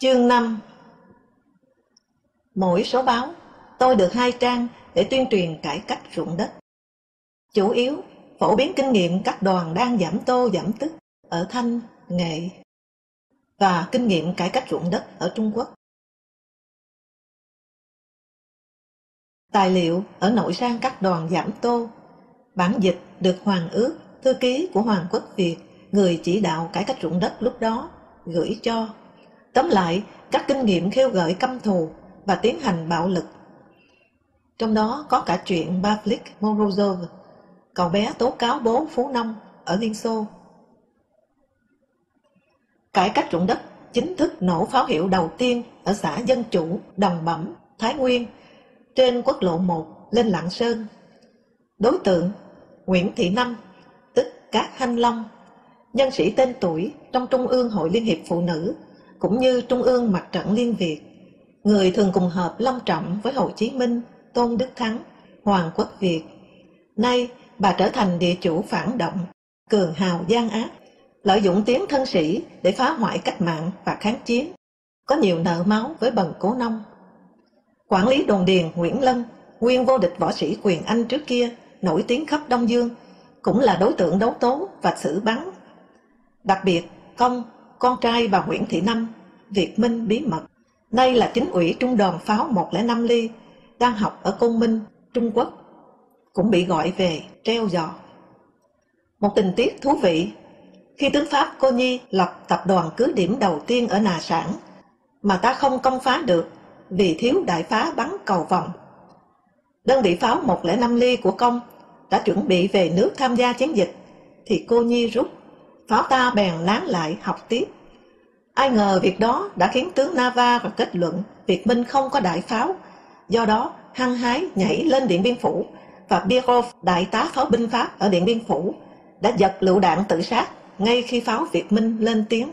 Chương 5 Mỗi số báo, tôi được hai trang để tuyên truyền cải cách ruộng đất. Chủ yếu, phổ biến kinh nghiệm các đoàn đang giảm tô giảm tức ở Thanh, Nghệ và kinh nghiệm cải cách ruộng đất ở Trung Quốc. Tài liệu ở nội sang các đoàn giảm tô, bản dịch được Hoàng Ước, thư ký của Hoàng quốc Việt, người chỉ đạo cải cách ruộng đất lúc đó, gửi cho. Tóm lại, các kinh nghiệm khêu gợi căm thù và tiến hành bạo lực. Trong đó có cả chuyện Pavlik Morozov, cậu bé tố cáo bố Phú Nông ở Liên Xô. Cải cách ruộng đất chính thức nổ pháo hiệu đầu tiên ở xã Dân Chủ, Đồng Bẩm, Thái Nguyên, trên quốc lộ 1 lên Lạng Sơn. Đối tượng Nguyễn Thị Năm, tức Cát Hanh Long, nhân sĩ tên tuổi trong Trung ương Hội Liên hiệp Phụ nữ, cũng như Trung ương Mặt trận Liên Việt, người thường cùng hợp long trọng với Hồ Chí Minh, Tôn Đức Thắng, Hoàng Quốc Việt. Nay, bà trở thành địa chủ phản động, cường hào gian ác, lợi dụng tiếng thân sĩ để phá hoại cách mạng và kháng chiến, có nhiều nợ máu với bần cố nông. Quản lý đồn điền Nguyễn Lân, nguyên vô địch võ sĩ quyền Anh trước kia, nổi tiếng khắp Đông Dương, cũng là đối tượng đấu tố và xử bắn. Đặc biệt, Công, con trai bà Nguyễn Thị Năm, Việt Minh bí mật, nay là chính ủy trung đoàn pháo 105 ly, đang học ở Côn Minh, Trung Quốc, cũng bị gọi về treo giò. Một tình tiết thú vị, khi tướng Pháp Cô Nhi lập tập đoàn cứ điểm đầu tiên ở Nà Sản, mà ta không công phá được vì thiếu đại phá bắn cầu vòng. Đơn vị pháo 105 ly của công đã chuẩn bị về nước tham gia chiến dịch, thì cô Nhi rút, pháo ta bèn láng lại học tiếp. Ai ngờ việc đó đã khiến tướng Nava và kết luận Việt Minh không có đại pháo, do đó hăng hái nhảy lên Điện Biên Phủ và Birov, đại tá pháo binh Pháp ở Điện Biên Phủ, đã giật lựu đạn tự sát ngay khi pháo Việt Minh lên tiếng.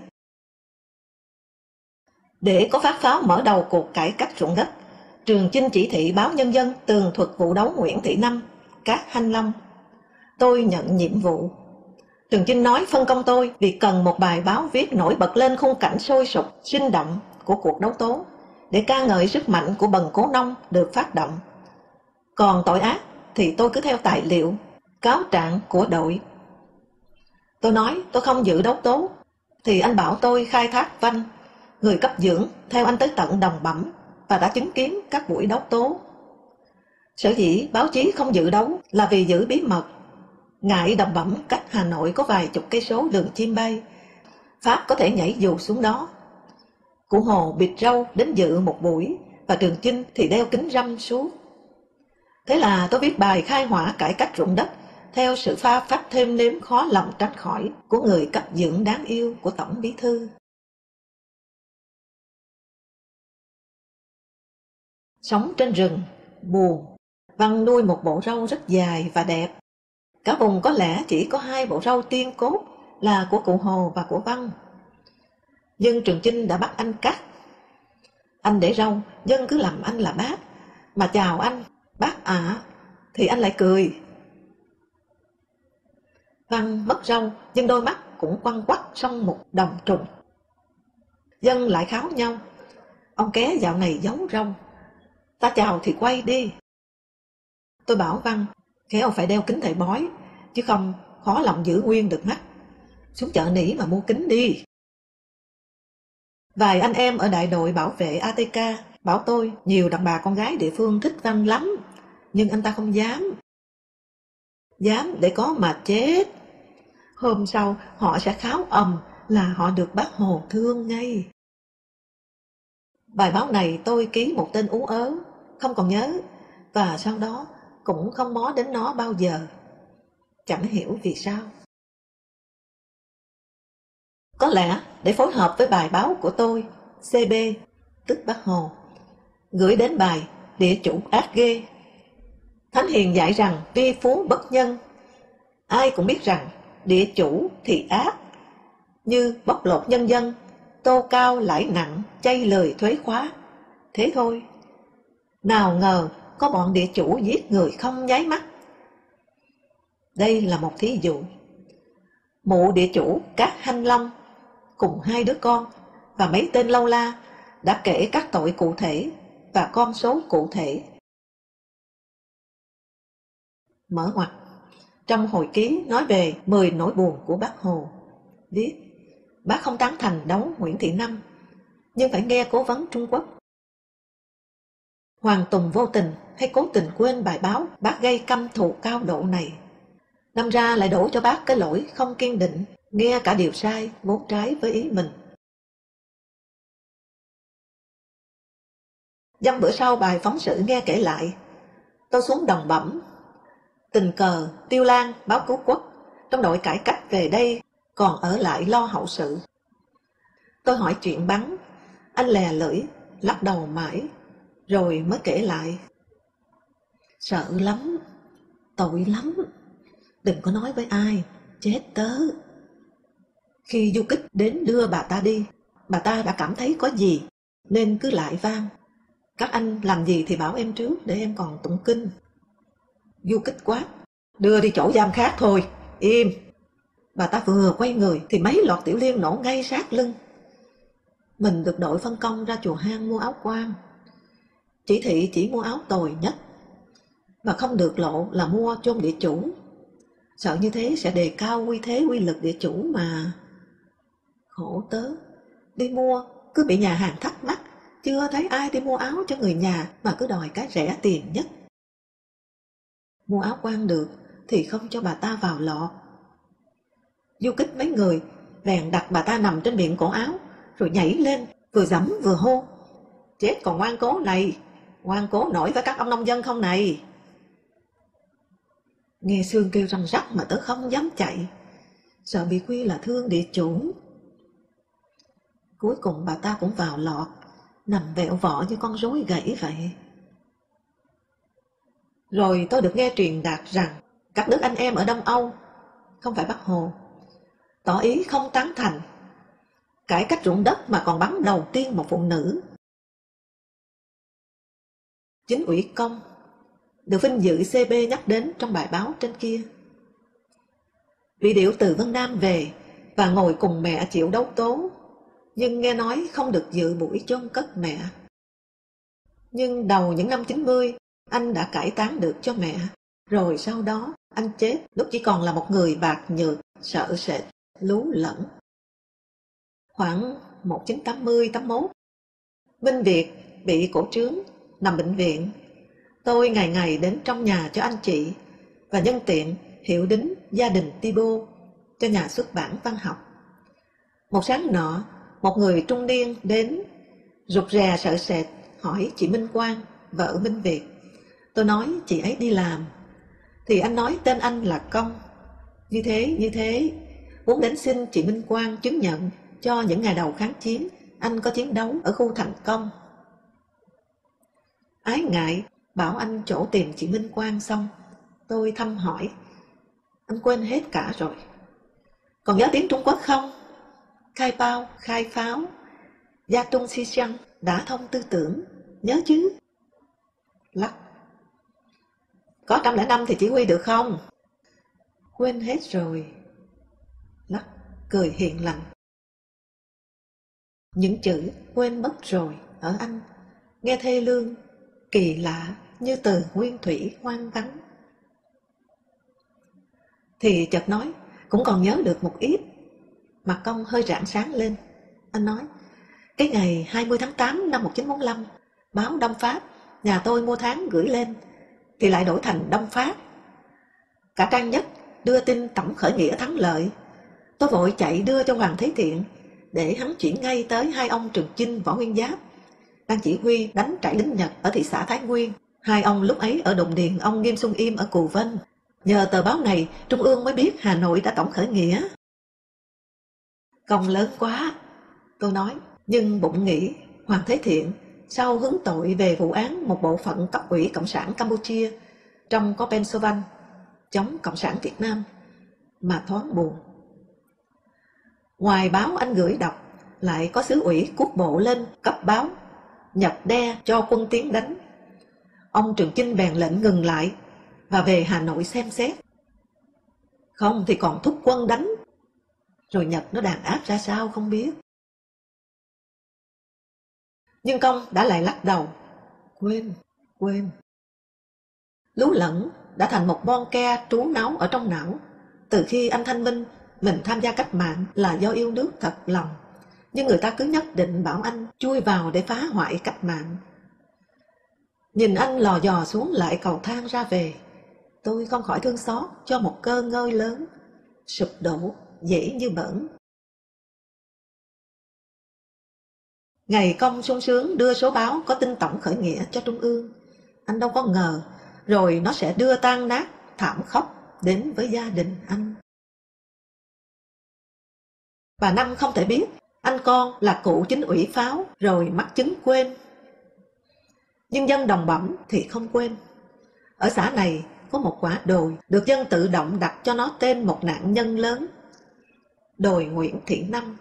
Để có phát pháo mở đầu cuộc cải cách ruộng đất, Trường Chinh chỉ thị báo nhân dân tường thuật vụ đấu Nguyễn Thị Năm, các Hanh Long. Tôi nhận nhiệm vụ. Trường Chinh nói phân công tôi vì cần một bài báo viết nổi bật lên khung cảnh sôi sục, sinh động của cuộc đấu tố, để ca ngợi sức mạnh của bần cố nông được phát động. Còn tội ác thì tôi cứ theo tài liệu, cáo trạng của đội. Tôi nói tôi không giữ đấu tố, thì anh bảo tôi khai thác văn người cấp dưỡng theo anh tới tận đồng bẩm và đã chứng kiến các buổi đấu tố. Sở dĩ báo chí không dự đấu là vì giữ bí mật. Ngại đồng bẩm cách Hà Nội có vài chục cây số đường chim bay, Pháp có thể nhảy dù xuống đó. Cụ Hồ bịt râu đến dự một buổi và Trường Chinh thì đeo kính râm xuống. Thế là tôi viết bài khai hỏa cải cách ruộng đất theo sự pha phát thêm nếm khó lòng tránh khỏi của người cấp dưỡng đáng yêu của Tổng Bí Thư. Sống trên rừng, buồn, Văn nuôi một bộ râu rất dài và đẹp. Cả vùng có lẽ chỉ có hai bộ râu tiên cốt là của cụ Hồ và của Văn. Dân Trường Chinh đã bắt anh cắt. Anh để râu, dân cứ làm anh là bác. Mà chào anh, bác ạ, à, thì anh lại cười. Văn mất râu, nhưng đôi mắt cũng quăng quắt trong một đồng trùng. Dân lại kháo nhau. Ông ké dạo này giấu râu. Ta chào thì quay đi. Tôi bảo Văn, khéo phải đeo kính thầy bói, chứ không khó lòng giữ nguyên được mắt. Xuống chợ nỉ mà mua kính đi. Vài anh em ở đại đội bảo vệ ATK bảo tôi nhiều đàn bà con gái địa phương thích Văn lắm, nhưng anh ta không dám. Dám để có mà chết. Hôm sau họ sẽ kháo ầm là họ được bác Hồ thương ngay. Bài báo này tôi ký một tên ú ớ, không còn nhớ, và sau đó cũng không mó đến nó bao giờ. Chẳng hiểu vì sao. Có lẽ để phối hợp với bài báo của tôi, CB, tức Bác Hồ, gửi đến bài Địa chủ ác ghê. Thánh Hiền dạy rằng tuy phú bất nhân, ai cũng biết rằng địa chủ thì ác, như bóc lột nhân dân, tô cao lãi nặng, chay lời thuế khóa. Thế thôi. Nào ngờ có bọn địa chủ giết người không nháy mắt. Đây là một thí dụ. Mụ địa chủ Cát Hanh Long cùng hai đứa con và mấy tên lâu la đã kể các tội cụ thể và con số cụ thể. Mở ngoặt Trong hồi ký nói về 10 nỗi buồn của bác Hồ, viết Bác không tán thành đấu Nguyễn Thị Năm, nhưng phải nghe cố vấn Trung Quốc. Hoàng Tùng vô tình hay cố tình quên bài báo bác gây căm thù cao độ này. Năm ra lại đổ cho bác cái lỗi không kiên định, nghe cả điều sai, vốn trái với ý mình. Dăm bữa sau bài phóng sự nghe kể lại, tôi xuống đồng bẩm. Tình cờ, Tiêu Lan, báo cứu quốc, trong đội cải cách về đây còn ở lại lo hậu sự. Tôi hỏi chuyện bắn, anh lè lưỡi, lắc đầu mãi, rồi mới kể lại. Sợ lắm, tội lắm, đừng có nói với ai, chết tớ. Khi du kích đến đưa bà ta đi, bà ta đã cảm thấy có gì, nên cứ lại vang. Các anh làm gì thì bảo em trước để em còn tụng kinh. Du kích quát, đưa đi chỗ giam khác thôi, im. Bà ta vừa quay người thì mấy lọt tiểu liên nổ ngay sát lưng. Mình được đội phân công ra chùa hang mua áo quan. Chỉ thị chỉ mua áo tồi nhất. Mà không được lộ là mua chôn địa chủ. Sợ như thế sẽ đề cao quy thế quy lực địa chủ mà. Khổ tớ, đi mua cứ bị nhà hàng thắc mắc. Chưa thấy ai đi mua áo cho người nhà mà cứ đòi cái rẻ tiền nhất. Mua áo quan được thì không cho bà ta vào lọ. Du kích mấy người, bèn đặt bà ta nằm trên miệng cổ áo, rồi nhảy lên, vừa giẫm vừa hô. Chết còn ngoan cố này, ngoan cố nổi với các ông nông dân không này? Nghe Sương kêu răng rắc mà tớ không dám chạy, sợ bị quy là thương địa chủ. Cuối cùng bà ta cũng vào lọt, nằm vẹo vỏ như con rối gãy vậy. Rồi tôi được nghe truyền đạt rằng các nước anh em ở Đông Âu, không phải Bắc Hồ, tỏ ý không tán thành. Cải cách ruộng đất mà còn bắn đầu tiên một phụ nữ. Chính ủy công được vinh dự CB nhắc đến trong bài báo trên kia. Vị điệu từ Vân Nam về và ngồi cùng mẹ chịu đấu tố, nhưng nghe nói không được dự buổi chôn cất mẹ. Nhưng đầu những năm 90, anh đã cải tán được cho mẹ, rồi sau đó anh chết lúc chỉ còn là một người bạc nhược, sợ sệt lú lẫn. Khoảng 1980-81, Minh Việt bị cổ trướng, nằm bệnh viện. Tôi ngày ngày đến trong nhà cho anh chị và nhân tiện hiệu đính gia đình Tibo cho nhà xuất bản văn học. Một sáng nọ, một người trung niên đến, rụt rè sợ sệt, hỏi chị Minh Quang, vợ Minh Việt. Tôi nói chị ấy đi làm, thì anh nói tên anh là Công. Như thế, như thế, muốn đến xin chị Minh Quang chứng nhận cho những ngày đầu kháng chiến anh có chiến đấu ở khu thành công. Ái ngại bảo anh chỗ tìm chị Minh Quang xong, tôi thăm hỏi. Anh quên hết cả rồi. Còn nhớ tiếng Trung Quốc không? Khai bao, khai pháo, gia trung si chăng, đã thông tư tưởng, nhớ chứ? Lắc. Có trăm lẻ năm thì chỉ huy được không? Quên hết rồi lắc cười hiền lành. Những chữ quên mất rồi ở anh, nghe thê lương, kỳ lạ như từ nguyên thủy hoang vắng. Thì chợt nói, cũng còn nhớ được một ít. Mặt công hơi rạng sáng lên. Anh nói, cái ngày 20 tháng 8 năm 1945, báo Đông Pháp, nhà tôi mua tháng gửi lên, thì lại đổi thành Đông Pháp. Cả trang nhất đưa tin tổng khởi nghĩa thắng lợi Tôi vội chạy đưa cho Hoàng Thế Thiện để hắn chuyển ngay tới hai ông Trường Chinh, Võ Nguyên Giáp đang chỉ huy đánh trại lính Nhật ở thị xã Thái Nguyên. Hai ông lúc ấy ở Đồng Điền, ông Nghiêm Xuân Im ở Cù Vân. Nhờ tờ báo này, Trung ương mới biết Hà Nội đã tổng khởi nghĩa. Công lớn quá, tôi nói, nhưng bụng nghĩ Hoàng Thế Thiện sau hướng tội về vụ án một bộ phận cấp ủy Cộng sản Campuchia trong có Pennsylvania chống Cộng sản Việt Nam mà thoáng buồn. Ngoài báo anh gửi đọc, lại có sứ ủy quốc bộ lên cấp báo, nhập đe cho quân tiến đánh. Ông Trường Chinh bèn lệnh ngừng lại và về Hà Nội xem xét. Không thì còn thúc quân đánh, rồi Nhật nó đàn áp ra sao không biết. Nhưng công đã lại lắc đầu. Quên, quên. Lú lẫn đã thành một bon ke trú náu ở trong não. Từ khi anh thanh minh mình tham gia cách mạng là do yêu nước thật lòng. Nhưng người ta cứ nhất định bảo anh chui vào để phá hoại cách mạng. Nhìn anh lò dò xuống lại cầu thang ra về. Tôi không khỏi thương xót cho một cơ ngơi lớn, sụp đổ, dễ như bẩn. Ngày công sung sướng đưa số báo có tin tổng khởi nghĩa cho Trung ương. Anh đâu có ngờ, rồi nó sẽ đưa tan nát, thảm khốc đến với gia đình anh. Bà Năm không thể biết, anh con là cụ chính ủy pháo, rồi mắc chứng quên. Nhưng dân đồng bẩm thì không quên. Ở xã này có một quả đồi được dân tự động đặt cho nó tên một nạn nhân lớn. Đồi Nguyễn Thị Năm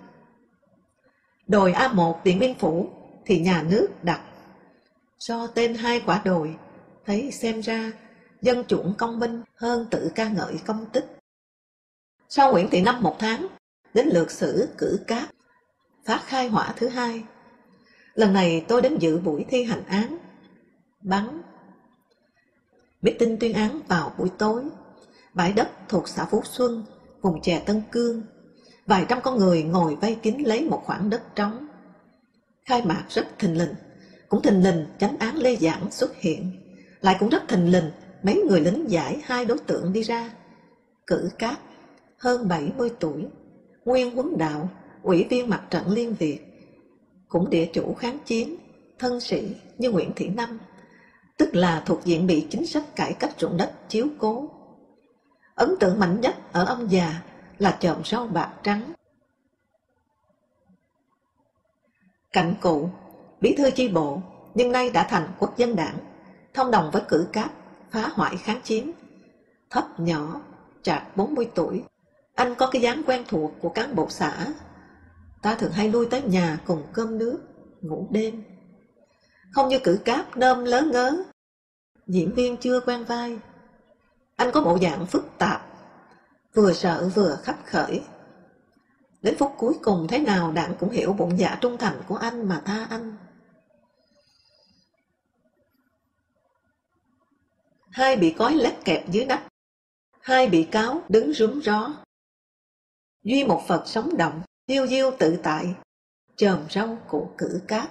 Đồi A1 Điện Biên Phủ thì nhà nước đặt. So tên hai quả đồi, thấy xem ra dân chuộng công binh hơn tự ca ngợi công tích. Sau Nguyễn Thị Năm một tháng, đến lượt xử cử cáp phát khai hỏa thứ hai. Lần này tôi đến dự buổi thi hành án, bắn. Biết tin tuyên án vào buổi tối, bãi đất thuộc xã Phú Xuân, vùng chè Tân Cương, vài trăm con người ngồi vây kín lấy một khoảng đất trống. Khai mạc rất thình lình, cũng thình lình chánh án Lê Giảng xuất hiện, lại cũng rất thình lình mấy người lính giải hai đối tượng đi ra. Cử cát, hơn 70 tuổi, nguyên huấn đạo, ủy viên mặt trận Liên Việt, cũng địa chủ kháng chiến, thân sĩ như Nguyễn Thị Năm, tức là thuộc diện bị chính sách cải cách ruộng đất chiếu cố. Ấn tượng mạnh nhất ở ông già là chòm rau bạc trắng. Cạnh cụ, bí thư chi bộ, nhưng nay đã thành quốc dân đảng, thông đồng với cử cáp, phá hoại kháng chiến. Thấp nhỏ, trạc 40 tuổi, anh có cái dáng quen thuộc của cán bộ xã. Ta thường hay lui tới nhà cùng cơm nước, ngủ đêm. Không như cử cáp nơm lớn ngớ. Diễn viên chưa quen vai. Anh có bộ dạng phức tạp, vừa sợ vừa khắp khởi. Đến phút cuối cùng thế nào đặng cũng hiểu bụng dạ trung thành của anh mà tha anh. Hai bị cói lép kẹp dưới nách, hai bị cáo đứng rúm gió. Duy một Phật sống động, diêu diêu tự tại, chòm râu của cử cát.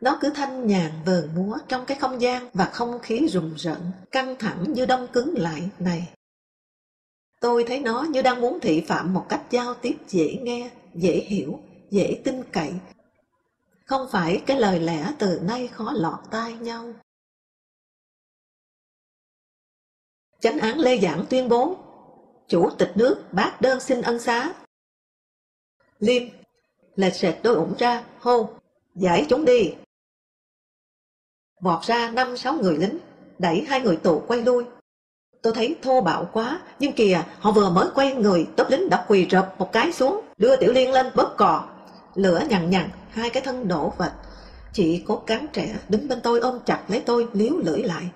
Nó cứ thanh nhàn vờn múa trong cái không gian và không khí rùng rợn, căng thẳng như đông cứng lại này. Tôi thấy nó như đang muốn thị phạm một cách giao tiếp dễ nghe, dễ hiểu, dễ tin cậy. Không phải cái lời lẽ từ nay khó lọt tai nhau. Chánh án Lê Giảng tuyên bố, Chủ tịch nước bác đơn xin ân xá. Liêm, lệch sệt đôi ủng ra, hô, giải chúng đi. Vọt ra năm sáu người lính, đẩy hai người tù quay lui, Tôi thấy thô bạo quá, nhưng kìa, họ vừa mới quay người, tốp lính đã quỳ rập một cái xuống, đưa Tiểu Liên lên bóp cò. Lửa nhằn nhằn, hai cái thân đổ vệt. Chị cố cán trẻ, đứng bên tôi ôm chặt lấy tôi, liếu lưỡi lại.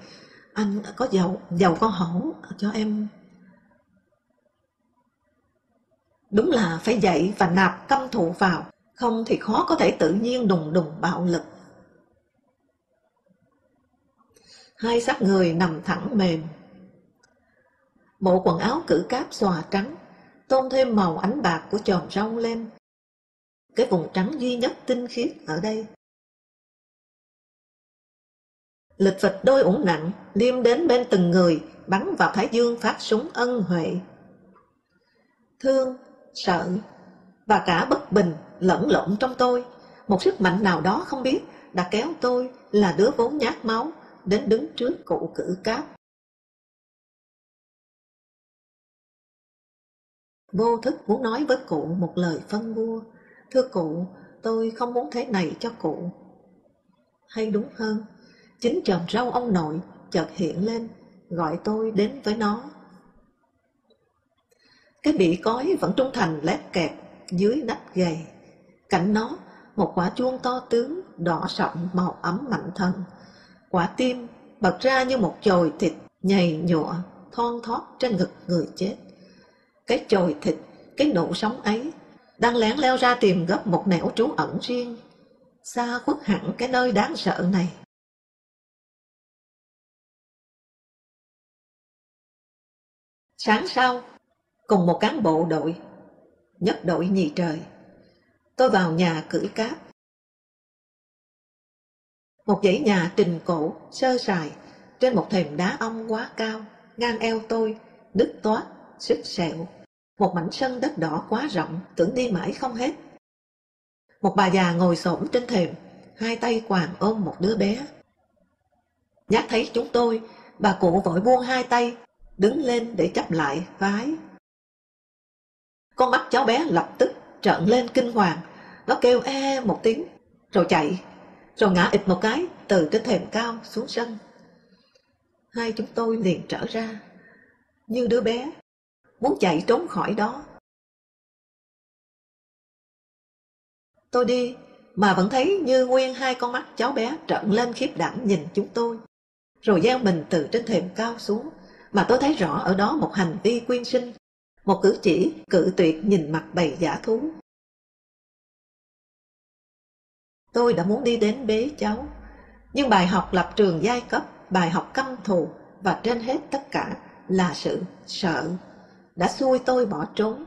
Anh có dầu, dầu con hổ cho em. Đúng là phải dạy và nạp căm thụ vào, không thì khó có thể tự nhiên đùng đùng bạo lực. Hai xác người nằm thẳng mềm, Bộ quần áo cử cáp xòa trắng, tôn thêm màu ánh bạc của chòm rau lên. Cái vùng trắng duy nhất tinh khiết ở đây. Lịch vịt đôi ủng nặng, liêm đến bên từng người, bắn vào Thái Dương phát súng ân huệ. Thương, sợ, và cả bất bình lẫn lộn trong tôi, một sức mạnh nào đó không biết đã kéo tôi là đứa vốn nhát máu đến đứng trước cụ cử cáp. Vô thức muốn nói với cụ một lời phân bua. Thưa cụ, tôi không muốn thế này cho cụ. Hay đúng hơn, chính chòm rau ông nội chợt hiện lên, gọi tôi đến với nó. Cái bị cói vẫn trung thành lép kẹp dưới nách gầy. Cạnh nó, một quả chuông to tướng, đỏ sậm màu ấm mạnh thần. Quả tim bật ra như một chồi thịt nhầy nhụa, thon thót trên ngực người chết. Cái chồi thịt, cái nụ sống ấy, đang lén leo ra tìm gấp một nẻo trú ẩn riêng. xa khuất hẳn cái nơi đáng sợ này. Sáng sau, cùng một cán bộ đội, nhất đội nhì trời, tôi vào nhà cưỡi cáp. Một dãy nhà trình cổ, sơ sài, trên một thềm đá ong quá cao, ngang eo tôi, đứt toát, sức sẹo. Một mảnh sân đất đỏ quá rộng, tưởng đi mãi không hết. Một bà già ngồi xổm trên thềm, hai tay quàng ôm một đứa bé. Nhát thấy chúng tôi, bà cụ vội buông hai tay, đứng lên để chấp lại vái. Con mắt cháu bé lập tức trợn lên kinh hoàng, nó kêu e một tiếng, rồi chạy, rồi ngã ịt một cái từ trên thềm cao xuống sân. Hai chúng tôi liền trở ra, như đứa bé, muốn chạy trốn khỏi đó. Tôi đi, mà vẫn thấy như nguyên hai con mắt cháu bé trợn lên khiếp đảm nhìn chúng tôi, rồi gieo mình từ trên thềm cao xuống, mà tôi thấy rõ ở đó một hành vi quyên sinh, một cử chỉ cự tuyệt nhìn mặt bầy giả thú. Tôi đã muốn đi đến bế cháu, nhưng bài học lập trường giai cấp, bài học căm thù và trên hết tất cả là sự sợ đã xui tôi bỏ trốn.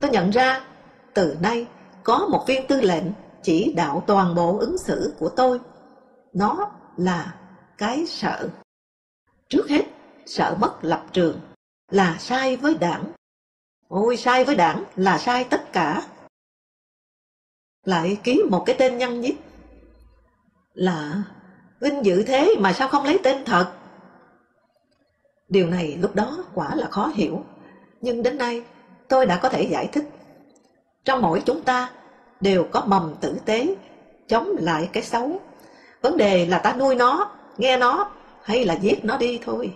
Tôi nhận ra từ nay có một viên tư lệnh chỉ đạo toàn bộ ứng xử của tôi. Nó là cái sợ. Trước hết, sợ mất lập trường, là sai với đảng. Ôi, sai với đảng là sai tất cả. Lại ký một cái tên nhân nhít. Là vinh dự thế mà sao không lấy tên thật? Điều này lúc đó quả là khó hiểu, nhưng đến nay tôi đã có thể giải thích. Trong mỗi chúng ta đều có mầm tử tế, chống lại cái xấu. Vấn đề là ta nuôi nó, nghe nó hay là giết nó đi thôi.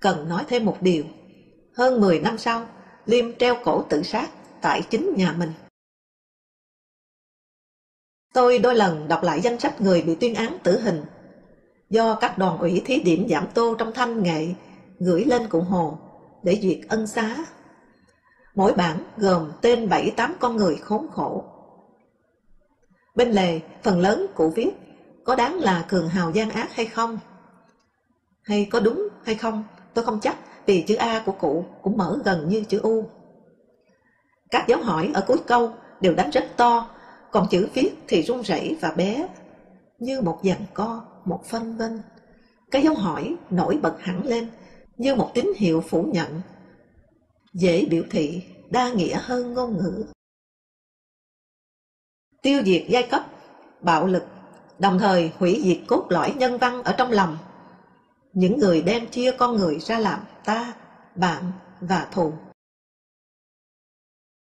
Cần nói thêm một điều, hơn 10 năm sau, Liêm treo cổ tự sát tại chính nhà mình. Tôi đôi lần đọc lại danh sách người bị tuyên án tử hình do các đoàn ủy thí điểm giảm tô trong thanh nghệ gửi lên Cụ Hồ để duyệt ân xá. Mỗi bản gồm tên 7-8 con người khốn khổ. Bên lề, phần lớn cụ viết có đáng là cường hào gian ác hay không? Hay có đúng hay không? Tôi không chắc vì chữ A của cụ cũng mở gần như chữ U. Các dấu hỏi ở cuối câu đều đánh rất to, còn chữ viết thì run rẩy và bé, như một dàn co, một phân vân. Cái dấu hỏi nổi bật hẳn lên như một tín hiệu phủ nhận, dễ biểu thị đa nghĩa hơn ngôn ngữ. Tiêu diệt giai cấp, bạo lực, đồng thời hủy diệt cốt lõi nhân văn ở trong lòng. Những người đem chia con người ra làm ta, bạn và thù.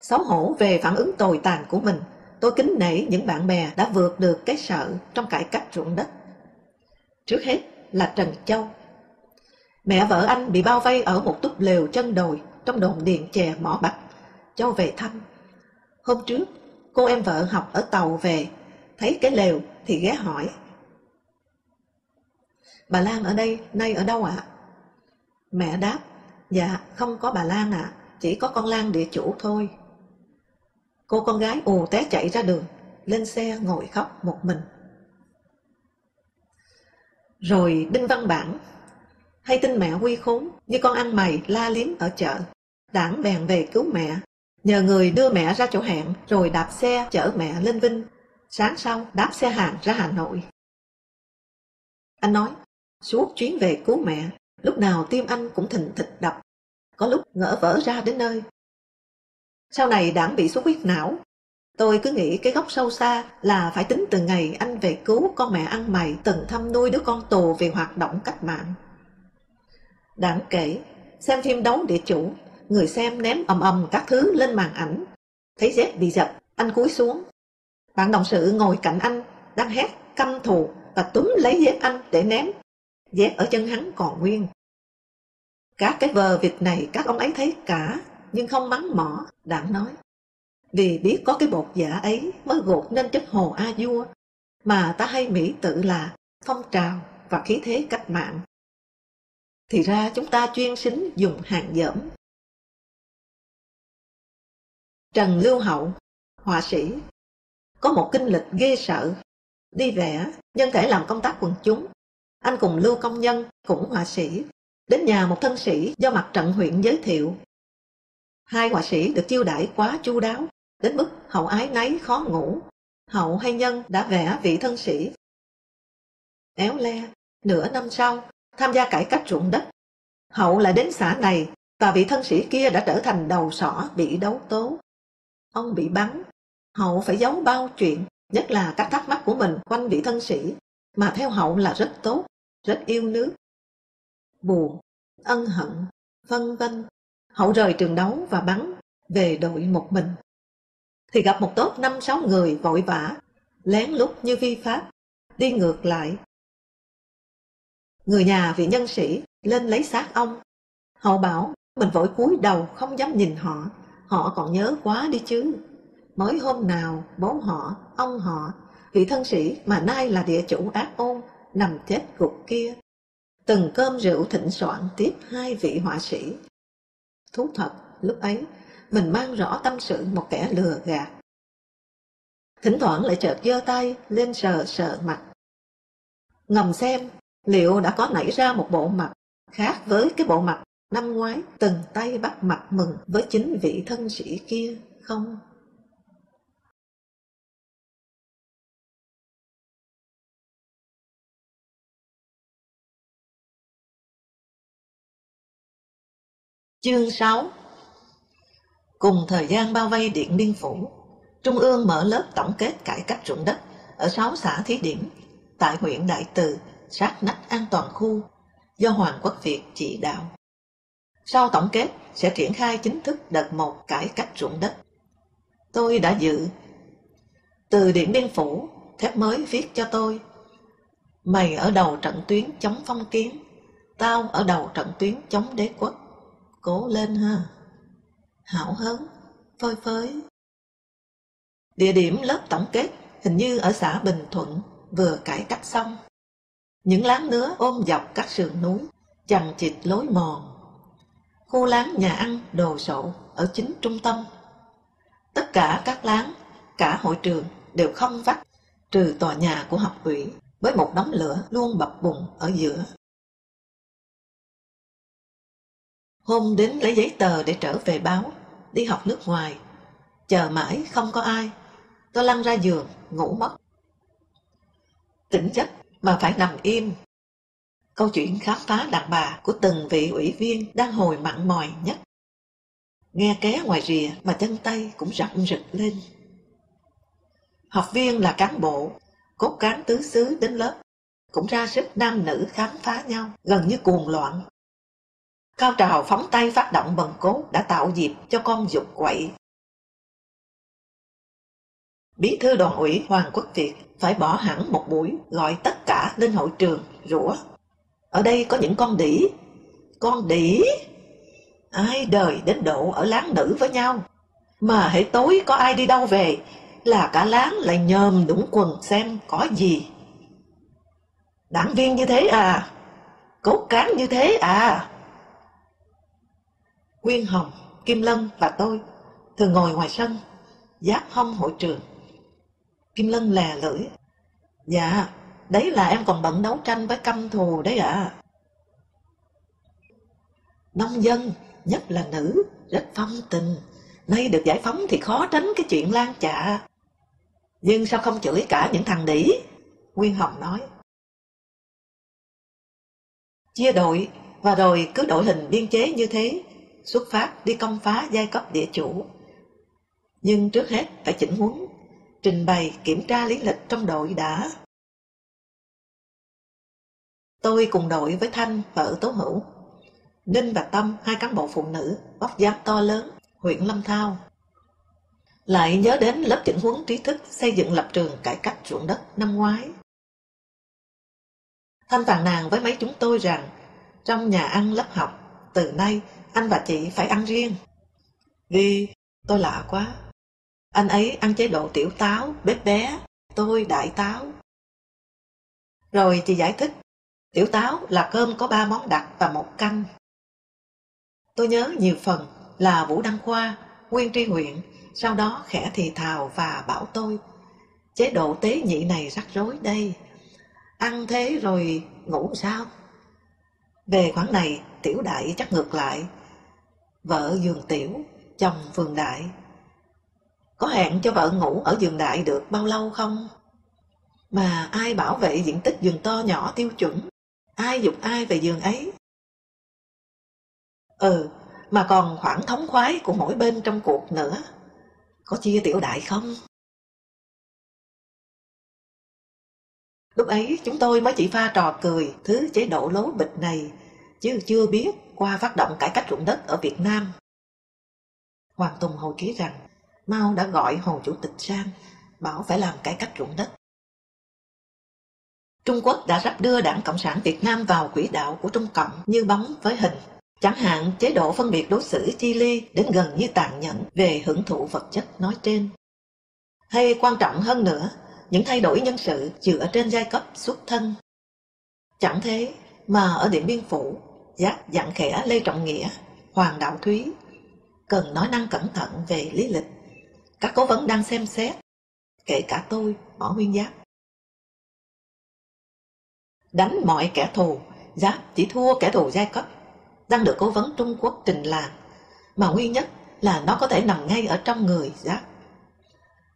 Xấu hổ về phản ứng tồi tàn của mình, tôi kính nể những bạn bè đã vượt được cái sợ trong cải cách ruộng đất. Trước hết là Trần Châu. Mẹ vợ anh bị bao vây ở một túp lều chân đồi trong đồn điện chè mỏ bạch. Châu về thăm. Hôm trước, cô em vợ học ở tàu về, thấy cái lều thì ghé hỏi. Bà Lan ở đây, nay ở đâu ạ? Mẹ đáp, dạ không có bà Lan ạ, chỉ có con Lan địa chủ thôi. Cô con gái ù té chạy ra đường, lên xe ngồi khóc một mình. Rồi Đinh Văn Bản hay tin mẹ quy khốn như con ăn mày la liếm ở chợ. Đảng bèn về cứu mẹ, nhờ người đưa mẹ ra chỗ hẹn rồi đạp xe chở mẹ lên Vinh. Sáng sau đáp xe hàng ra Hà Nội. Anh nói, suốt chuyến về cứu mẹ, lúc nào tim anh cũng thình thịch đập, có lúc ngỡ vỡ ra đến nơi. Sau này đảng bị xuất huyết não, Tôi cứ nghĩ cái góc sâu xa là phải tính từ ngày anh về cứu con mẹ ăn mày từng thăm nuôi đứa con tù vì hoạt động cách mạng. Đáng kể, xem phim đấu địa chủ, người xem ném ầm ầm các thứ lên màn ảnh. Thấy dép bị dập, anh cúi xuống. Bạn đồng sự ngồi cạnh anh, đang hét căm thù và túm lấy dép anh để ném. Dép ở chân hắn còn nguyên. Các cái vờ vịt này các ông ấy thấy cả, nhưng không mắng mỏ, đảng nói. Vì biết có cái bột giả ấy mới gột nên chất hồ A vua mà ta hay mỹ tự là phong trào và khí thế cách mạng. Thì ra chúng ta chuyên sính dùng hàng dởm. Trần Lưu Hậu, họa sĩ có một kinh lịch ghê sợ. Đi vẽ, nhân thể làm công tác quần chúng. Anh cùng Lưu Công Nhân, cũng họa sĩ, đến nhà một thân sĩ do mặt trận huyện giới thiệu. Hai họa sĩ được chiêu đãi quá chu đáo, đến mức hậu ái nấy khó ngủ. Hậu hay nhân đã vẽ vị thân sĩ. Éo le, nửa năm sau, tham gia cải cách ruộng đất. Hậu lại đến xã này và vị thân sĩ kia đã trở thành đầu sỏ bị đấu tố. Ông bị bắn, hậu phải giấu bao chuyện, nhất là các thắc mắc của mình quanh vị thân sĩ, mà theo hậu là rất tốt, rất yêu nước. Buồn, ân hận, vân vân. Hậu rời trường đấu và bắn về đội một mình. Thì gặp một tốt năm sáu người vội vã, lén lút như vi pháp, đi ngược lại. Người nhà vị nhân sĩ lên lấy xác ông. Hậu bảo mình vội cúi đầu không dám nhìn họ, họ còn nhớ quá đi chứ. Mới hôm nào bố họ, ông họ, vị thân sĩ mà nay là địa chủ ác ôn, nằm chết gục kia. Từng cơm rượu thịnh soạn tiếp hai vị họa sĩ. Thú thật, lúc ấy, mình mang rõ tâm sự một kẻ lừa gạt. Thỉnh thoảng lại chợt giơ tay lên sờ sờ mặt. Ngầm xem liệu đã có nảy ra một bộ mặt khác với cái bộ mặt năm ngoái từng tay bắt mặt mừng với chính vị thân sĩ kia không? Chương 6 Cùng thời gian bao vây Điện Biên Phủ, Trung ương mở lớp tổng kết cải cách ruộng đất ở 6 xã thí điểm tại huyện Đại Từ, sát nách an toàn khu do Hoàng Quốc Việt chỉ đạo. Sau tổng kết sẽ triển khai chính thức đợt một cải cách ruộng đất. Tôi đã dự. Từ Điện Biên Phủ, thép mới viết cho tôi. Mày ở đầu trận tuyến chống phong kiến, tao ở đầu trận tuyến chống đế quốc. Cố lên ha. Hảo hớn, phơi phới. Địa điểm lớp tổng kết hình như ở xã Bình Thuận vừa cải cách xong. Những láng nứa ôm dọc các sườn núi, chằng chịt lối mòn. Khu láng nhà ăn đồ sộ ở chính trung tâm. Tất cả các láng, cả hội trường đều không vắt, trừ tòa nhà của học ủy với một đống lửa luôn bập bùng ở giữa. Hôm đến lấy giấy tờ để trở về báo, đi học nước ngoài. Chờ mãi không có ai, tôi lăn ra giường, ngủ mất. Tỉnh giấc mà phải nằm im. Câu chuyện khám phá đàn bà của từng vị ủy viên đang hồi mặn mòi nhất. Nghe ké ngoài rìa mà chân tay cũng rậm rực lên. Học viên là cán bộ, cốt cán tứ xứ đến lớp, cũng ra sức nam nữ khám phá nhau, gần như cuồng loạn. Cao trào phóng tay phát động bần cố đã tạo dịp cho con dục quậy. Bí thư đoàn ủy Hoàng Quốc Việt phải bỏ hẳn một buổi gọi tất cả lên hội trường, rủa. Ở đây có những con đỉ. Con đỉ? Ai đời đến độ ở láng nữ với nhau. Mà hễ tối có ai đi đâu về, là cả láng lại nhòm đũng quần xem có gì. Đảng viên như thế à? Cốt cán như thế à? Nguyên Hồng, Kim Lân và tôi thường ngồi ngoài sân, giáp hông hội trường. Kim Lân lè lưỡi. Dạ, đấy là em còn bận đấu tranh với căm thù đấy ạ. À. Nông dân, nhất là nữ, rất phong tình. Nay được giải phóng thì khó tránh cái chuyện lan chạ. Nhưng sao không chửi cả những thằng đỉ? Nguyên Hồng nói. Chia đội và rồi cứ đội hình biên chế như thế xuất phát đi công phá giai cấp địa chủ. Nhưng trước hết phải chỉnh huấn, trình bày kiểm tra lý lịch trong đội đã. Tôi cùng đội với Thanh vợ Tố Hữu. Ninh và Tâm, hai cán bộ phụ nữ, bóc giáp to lớn, huyện Lâm Thao. Lại nhớ đến lớp chỉnh huấn trí thức xây dựng lập trường cải cách ruộng đất năm ngoái. Thanh phàn nàn với mấy chúng tôi rằng trong nhà ăn lớp học, từ nay anh và chị phải ăn riêng. Vì tôi lạ quá. Anh ấy ăn chế độ tiểu táo, bếp bé, tôi đại táo. Rồi chị giải thích, tiểu táo là cơm có ba món đặc và một canh. Tôi nhớ nhiều phần là Vũ Đăng Khoa, Nguyên Tri huyện, sau đó khẽ thì thào và bảo tôi. chế độ tế nhị này rắc rối đây. Ăn thế rồi ngủ sao? Về khoản này, tiểu đại chắc ngược lại. Vợ giường tiểu, chồng vườn đại. Có hẹn cho vợ ngủ ở giường đại được bao lâu không? Mà ai bảo vệ diện tích giường to nhỏ tiêu chuẩn? Ai dục ai về giường ấy? Ừ, mà còn khoảng thống khoái của mỗi bên trong cuộc nữa. Có chia tiểu đại không? Lúc ấy chúng tôi mới chỉ pha trò cười thứ chế độ lố bịch này, chứ chưa biết qua phát động cải cách ruộng đất ở Việt Nam. Hoàng Tùng hồi ký rằng Mao đã gọi Hồ Chủ tịch sang, bảo phải làm cải cách ruộng đất. Trung Quốc đã sắp đưa Đảng Cộng sản Việt Nam vào quỹ đạo của Trung Cộng như bóng với hình. Chẳng hạn chế độ phân biệt đối xử chi ly đến gần như tàn nhẫn về hưởng thụ vật chất nói trên. Hay quan trọng hơn nữa, những thay đổi nhân sự dựa trên giai cấp xuất thân. Chẳng thế mà ở Điện Biên Phủ, giác dặn khẽ Lê Trọng Nghĩa, Hoàng Đạo Thúy cần nói năng cẩn thận về lý lịch. Các cố vấn đang xem xét, kể cả tôi, Mỏ Nguyên Giáp. Đánh mọi kẻ thù, Giáp chỉ thua kẻ thù giai cấp, đang được cố vấn Trung Quốc trình làng, mà nguyên nhất là nó có thể nằm ngay ở trong người Giáp.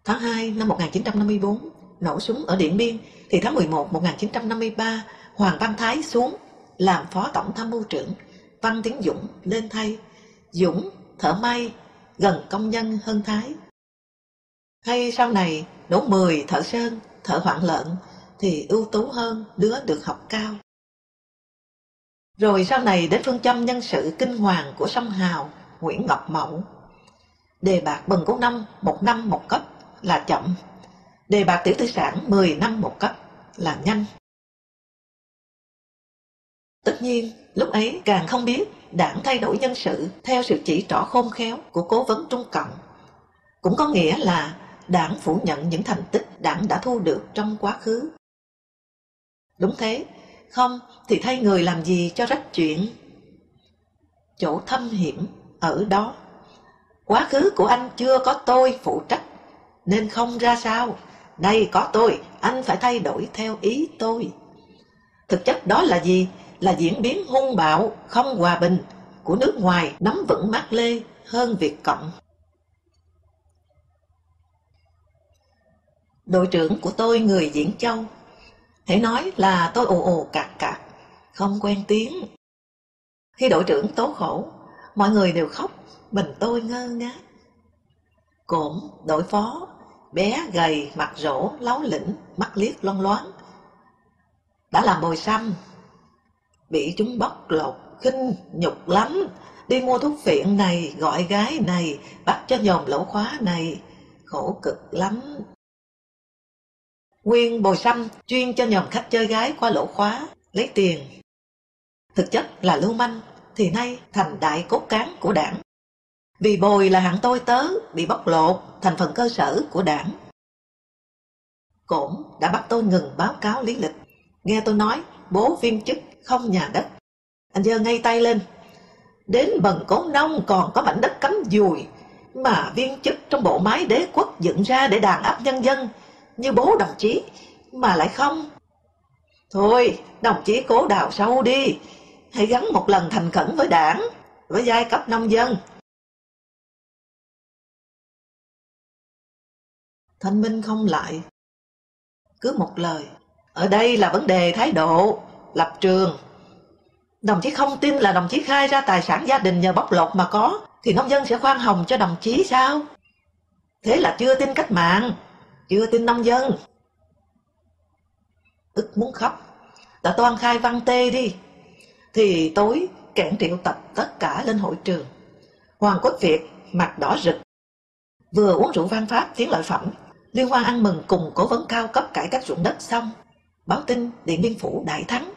Tháng 2 năm 1954, nổ súng ở Điện Biên, thì tháng 11 1953, Hoàng Văn Thái xuống làm phó tổng tham mưu trưởng, Văn Tiến Dũng lên thay. Dũng thợ may, gần công nhân hơn Thái. Hay sau này đổ 10 thợ sơn, thợ hoạn lợn thì ưu tú hơn đứa được học cao. Rồi sau này đến phương châm nhân sự kinh hoàng của sông Hào, Nguyễn Ngọc Mậu. Đề bạc bần cố năm, một năm một cấp là chậm. Đề bạc tiểu tư sản 10 năm một cấp là nhanh. Tất nhiên, lúc ấy càng không biết đảng thay đổi nhân sự theo sự chỉ trỏ khôn khéo của cố vấn Trung Cộng. Cũng có nghĩa là đảng phủ nhận những thành tích đảng đã thu được trong quá khứ. Đúng thế, không thì thay người làm gì cho rách chuyện. Chỗ thâm hiểm ở đó. Quá khứ của anh chưa có tôi phụ trách, nên không ra sao. Đây có tôi, anh phải thay đổi theo ý tôi. Thực chất đó là gì? Là diễn biến hung bạo, không hòa bình của nước ngoài nắm vững mát lê hơn Việt Cộng. Đội trưởng của tôi người Diễn Châu, hãy nói là tôi ồ ồ cạc cạc, không quen tiếng. Khi đội trưởng tố khổ, mọi người đều khóc, mình tôi ngơ ngác. Cổm, đội phó, bé gầy, mặt rỗ, láo lĩnh, mắt liếc loan loáng. Đã làm bồi xăm, bị chúng bóc lột, khinh, nhục lắm. Đi mua thuốc phiện này, gọi gái này, bắt cho nhòm lỗ khóa này, khổ cực lắm. Nguyên bồi xăm chuyên cho nhòm khách chơi gái qua lỗ khóa, lấy tiền. Thực chất là lưu manh, thì nay thành đại cốt cán của đảng. Vì bồi là hạng tôi tớ, bị bóc lột, thành phần cơ sở của đảng. Cổn đã bắt tôi ngừng báo cáo lý lịch. Nghe tôi nói, bố viên chức không nhà đất. Anh giơ ngay tay lên. Đến bần cố nông còn có mảnh đất cấm dùi mà viên chức trong bộ máy đế quốc dựng ra để đàn áp nhân dân như bố đồng chí mà lại không. Thôi, đồng chí cố đào sâu đi, hãy gắn một lần thành khẩn với đảng, với giai cấp nông dân. Thanh Minh không lại, cứ một lời, ở đây là vấn đề thái độ, lập trường. Đồng chí không tin là đồng chí khai ra tài sản gia đình nhờ bóc lột mà có, thì nông dân sẽ khoan hồng cho đồng chí sao? Thế là chưa tin cách mạng, chưa tin nông dân. Ức muốn khóc, đã toan khai văn tê đi. Thì tối kẹn triệu tập tất cả lên hội trường. Hoàng Quốc Việt mặt đỏ rực, vừa uống rượu văn pháp tiếng lợi phẩm, liên hoan ăn mừng cùng cố vấn cao cấp cải cách ruộng đất xong, báo tin Điện Biên Phủ đại thắng.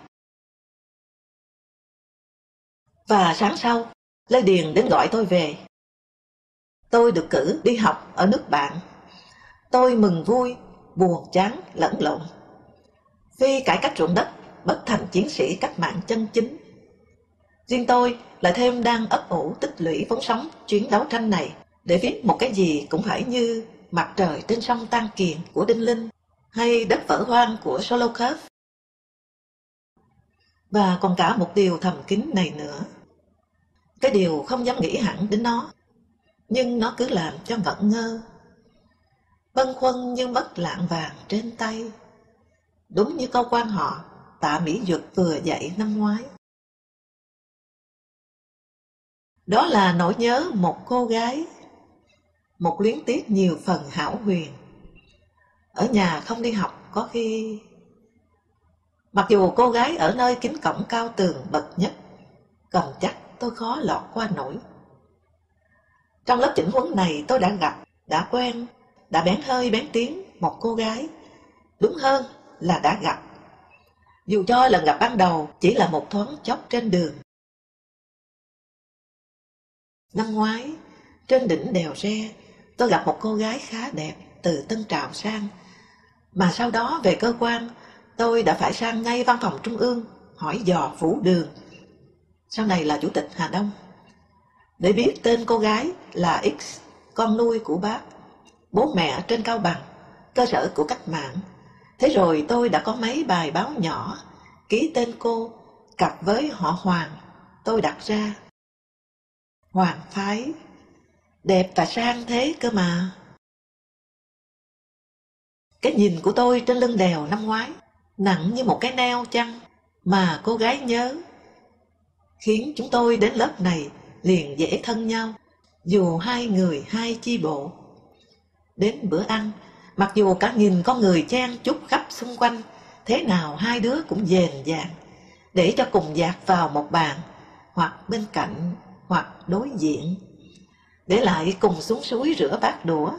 Và sáng sau, Lê Điền đến gọi tôi về. Tôi được cử đi học ở nước bạn. Tôi mừng vui, buồn chán, lẫn lộn. Phi cải cách ruộng đất, bất thành chiến sĩ cách mạng chân chính. Riêng tôi lại thêm đang ấp ủ tích lũy vốn sống chuyến đấu tranh này để viết một cái gì cũng phải như Mặt trời trên sông Tan Kiền của Đinh Linh hay Đất vỡ hoang của Solokhov và còn cả một điều thầm kín này nữa. Cái điều không dám nghĩ hẳn đến nó, nhưng nó cứ làm cho ngẩn ngơ. bân khuân như mất lạng vàng trên tay. Đúng như câu quan họ tạ Mỹ duật vừa dạy năm ngoái. Đó là nỗi nhớ một cô gái, một luyến tiếc nhiều phần hảo huyền. Ở nhà không đi học có khi... Mặc dù cô gái ở nơi kính cổng cao tường bậc nhất, còn chắc tôi khó lọt qua nổi. Trong lớp chỉnh huấn này tôi đã gặp, đã quen, đã bén hơi bén tiếng một cô gái. Đúng hơn là đã gặp. Dù cho lần gặp ban đầu chỉ là một thoáng chốc trên đường. Năm ngoái, trên đỉnh đèo Re, tôi gặp một cô gái khá đẹp từ Tân Trào sang. Mà sau đó về cơ quan, tôi đã phải sang ngay văn phòng trung ương hỏi dò Vũ Đường, sau này là Chủ tịch Hà Đông, để biết tên cô gái là X, con nuôi của bác, bố mẹ trên Cao Bằng, cơ sở của cách mạng. Thế rồi tôi đã có mấy bài báo nhỏ, ký tên cô, cặp với họ Hoàng, tôi đặt ra. Hoàng phái, đẹp và sang thế cơ mà. Cái nhìn của tôi trên lưng đèo năm ngoái, nặng như một cái neo chăng, mà cô gái nhớ, khiến chúng tôi đến lớp này liền dễ thân nhau, dù hai người hai chi bộ. Đến bữa ăn, mặc dù cả nghìn con người chen chúc khắp xung quanh, thế nào hai đứa cũng dền dàng, để cho cùng dạt vào một bàn, hoặc bên cạnh hoặc đối diện. Để lại cùng xuống suối rửa bát đũa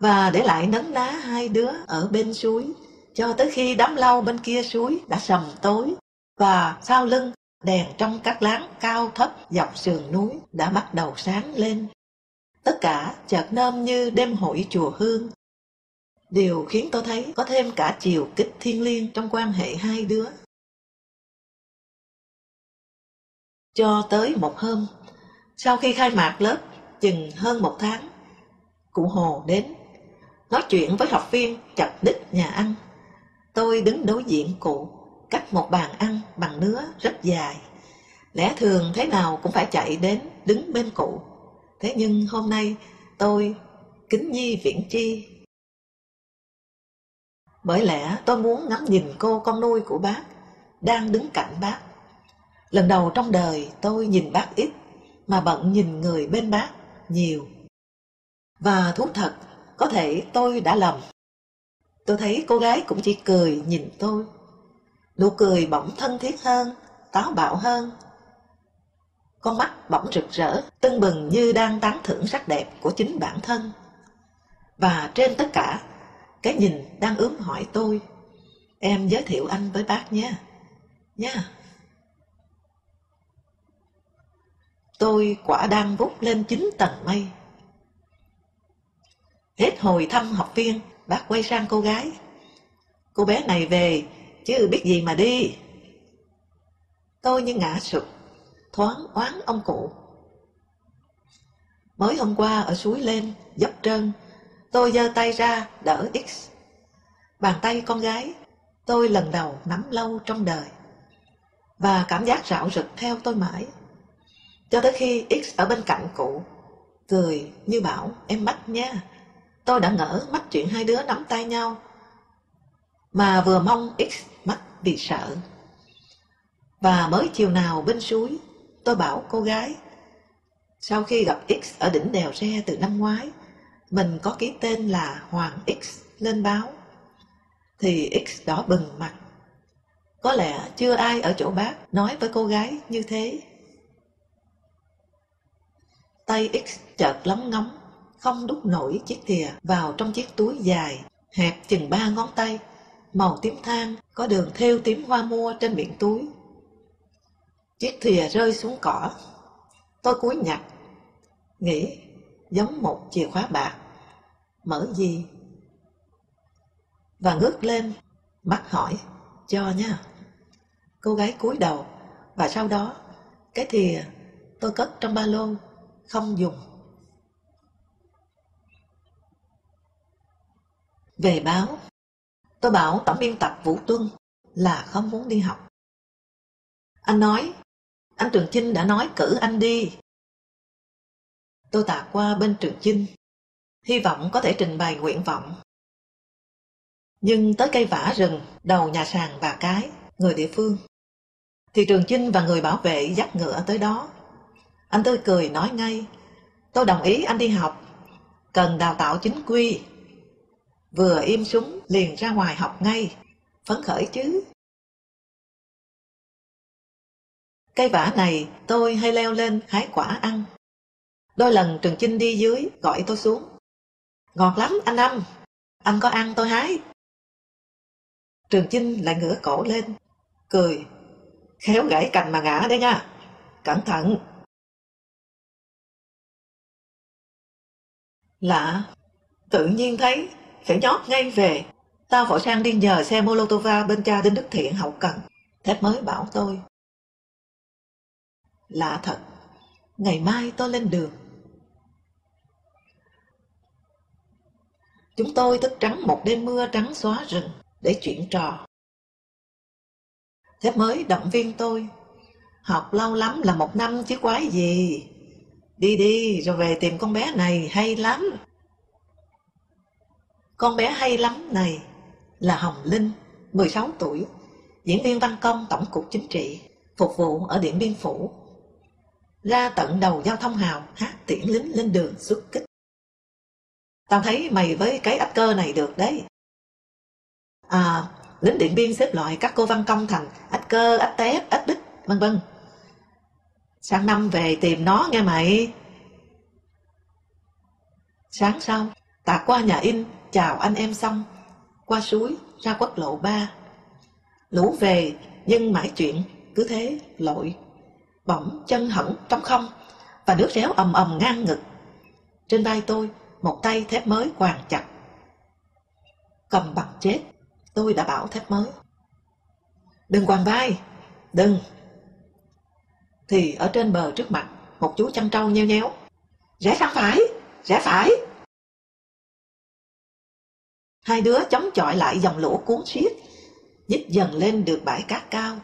và để lại nấn ná hai đứa ở bên suối cho tới khi đám lau bên kia suối đã sầm tối và sau lưng đèn trong các láng cao thấp dọc sườn núi đã bắt đầu sáng lên. Tất cả chợt nôm như đêm hội chùa hương. Điều khiến tôi thấy có thêm cả chiều kích thiên liêng trong quan hệ hai đứa. Cho tới một hôm sau khi khai mạc lớp chừng hơn một tháng, cụ Hồ đến, nói chuyện với học viên chặt đích nhà ăn. Tôi đứng đối diện cụ, cách một bàn ăn bằng nứa rất dài. Lẽ thường thế nào cũng phải chạy đến đứng bên cụ. Thế nhưng hôm nay tôi kính nhi viễn chi. Bởi lẽ tôi muốn ngắm nhìn cô con nuôi của bác, đang đứng cạnh bác. Lần đầu trong đời tôi nhìn bác ít mà bận nhìn người bên bác nhiều. Và thú thật, có thể tôi đã lầm. Tôi thấy cô gái cũng chỉ cười nhìn tôi. Nụ cười bỗng thân thiết hơn, táo bạo hơn. Con mắt bỗng rực rỡ, tưng bừng như đang tán thưởng sắc đẹp của chính bản thân. Và trên tất cả, cái nhìn đang ướm hỏi tôi, em giới thiệu anh với bác nhé. Nha. tôi quả đang vút lên chín tầng mây. Hết hồi thăm học viên, bác quay sang cô gái. Cô bé này về, chứ biết gì mà đi. Tôi như ngã sụp, thoáng oán ông cụ. Mới hôm qua ở suối lên, dốc trơn, tôi giơ tay ra đỡ X. Bàn tay con gái, tôi lần đầu nắm lâu trong đời. Và cảm giác rạo rực theo tôi mãi. Cho tới khi X ở bên cạnh cụ, cười như bảo em bắt nha. Tôi đã ngỡ mắt chuyện hai đứa nắm tay nhau, mà vừa mong X mắt vì sợ. Và mới chiều nào bên suối, tôi bảo cô gái, sau khi gặp X ở đỉnh đèo Re từ năm ngoái, mình có ký tên là Hoàng X lên báo, thì X đỏ bừng mặt. Có lẽ chưa ai ở chỗ bác nói với cô gái như thế. Tay X chợt lóng ngóng, không đút nổi chiếc thìa vào trong chiếc túi dài, hẹp chừng ba ngón tay, màu tím than, có đường thêu tím hoa mua trên miệng túi. Chiếc thìa rơi xuống cỏ. Tôi cúi nhặt, nghĩ giống một chìa khóa bạc. Mở gì? Và ngước lên, mắt hỏi, cho nha. Cô gái cúi đầu, và sau đó, cái thìa tôi cất trong ba lô không dùng Về báo, tôi bảo tổng biên tập Vũ Tuân là không muốn đi học. Anh nói, anh Trường Chinh đã nói cử anh đi. Tôi tạ qua bên Trường Chinh, hy vọng có thể trình bày nguyện vọng. Nhưng tới cây vả rừng, đầu nhà sàn bà cái, người địa phương, thì Trường Chinh và người bảo vệ dắt ngựa tới đó. Anh tươi cười nói ngay, tôi đồng ý anh đi học, cần đào tạo chính quy. Vừa im súng liền ra ngoài học ngay, phấn khởi chứ. Cây vả này tôi hay leo lên hái quả ăn. Đôi lần Trường Chinh đi dưới gọi tôi xuống. Ngọt lắm anh Năm, anh có ăn tôi hái. Trường Chinh lại ngửa cổ lên, cười. Khéo gãy cành mà ngã đấy nha, cẩn thận. Lạ, tự nhiên thấy, phải nhót ngay về. Tao vội sang đi nhờ xe Molotova bên cha Đinh Đức Thiện hậu cần. Thép mới bảo tôi. Lạ thật, ngày mai tôi lên đường. Chúng tôi thức trắng một đêm mưa trắng xóa rừng để chuyện trò. Thép mới động viên tôi. Học lâu lắm là một năm chứ quái gì. Đi đi rồi về tìm con bé này hay lắm. Con bé hay lắm này là Hồng Linh, 16 tuổi, diễn viên văn công Tổng cục Chính trị, phục vụ ở Điện Biên Phủ. Ra tận đầu giao thông hào hát tiễn lính lên đường xuất kích. Tao thấy mày với cái ách cơ này được đấy. À, lính điện biên xếp loại các cô văn công thành ách cơ, ách tép, ách bích, vân vân. Sáng năm về tìm nó nghe mày. Sáng sau, tạc qua nhà in, chào anh em xong, qua suối, ra quốc lộ 3. Lũ về, nhưng mãi chuyện, cứ thế, lội. Bỗng chân hẳn trong không, và nước réo ầm ầm ngang ngực. Trên vai tôi, một tay thép mới quàng chặt. Cầm bằng chết, tôi đã bảo thép mới. Đừng quàng vai, đừng. Thì ở trên bờ trước mặt, một chú chăn trâu nheo nhéo. Rẽ sang phải, rẽ phải. Hai đứa chống chọi lại dòng lũ cuốn xiết, nhích dần lên được bãi cát cao.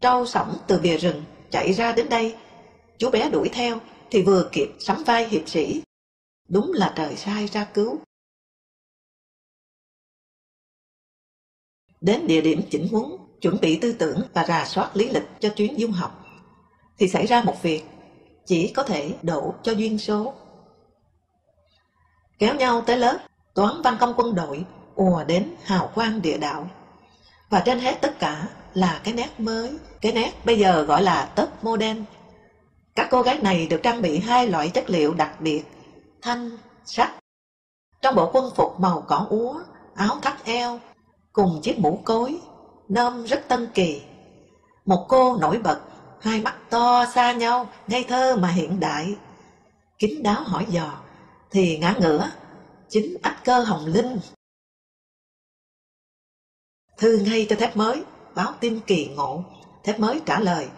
Trâu sổng từ bìa rừng chạy ra đến đây, chú bé đuổi theo thì vừa kịp sắm vai hiệp sĩ Đúng là trời sai ra cứu. Đến địa điểm chỉnh huấn, chuẩn bị tư tưởng và rà soát lý lịch cho chuyến du học, thì xảy ra một việc chỉ có thể đổ cho duyên số. Kéo nhau tới lớp, toán văn công quân đội ùa đến hào quang địa đạo. Và trên hết tất cả là cái nét mới, cái nét bây giờ gọi là tớp modern. Các cô gái này được trang bị hai loại chất liệu đặc biệt thanh, sắc. Trong bộ quân phục màu cỏ úa, áo thắt eo, cùng chiếc mũ cối, nôm rất tân kỳ. Một cô nổi bật, hai mắt to xa nhau, ngây thơ mà hiện đại. Kính đáo hỏi dò, thì ngã ngửa, chính ách cơ hồng linh. Thư ngay cho thép mới, báo tin kỳ ngộ, thép mới trả lời.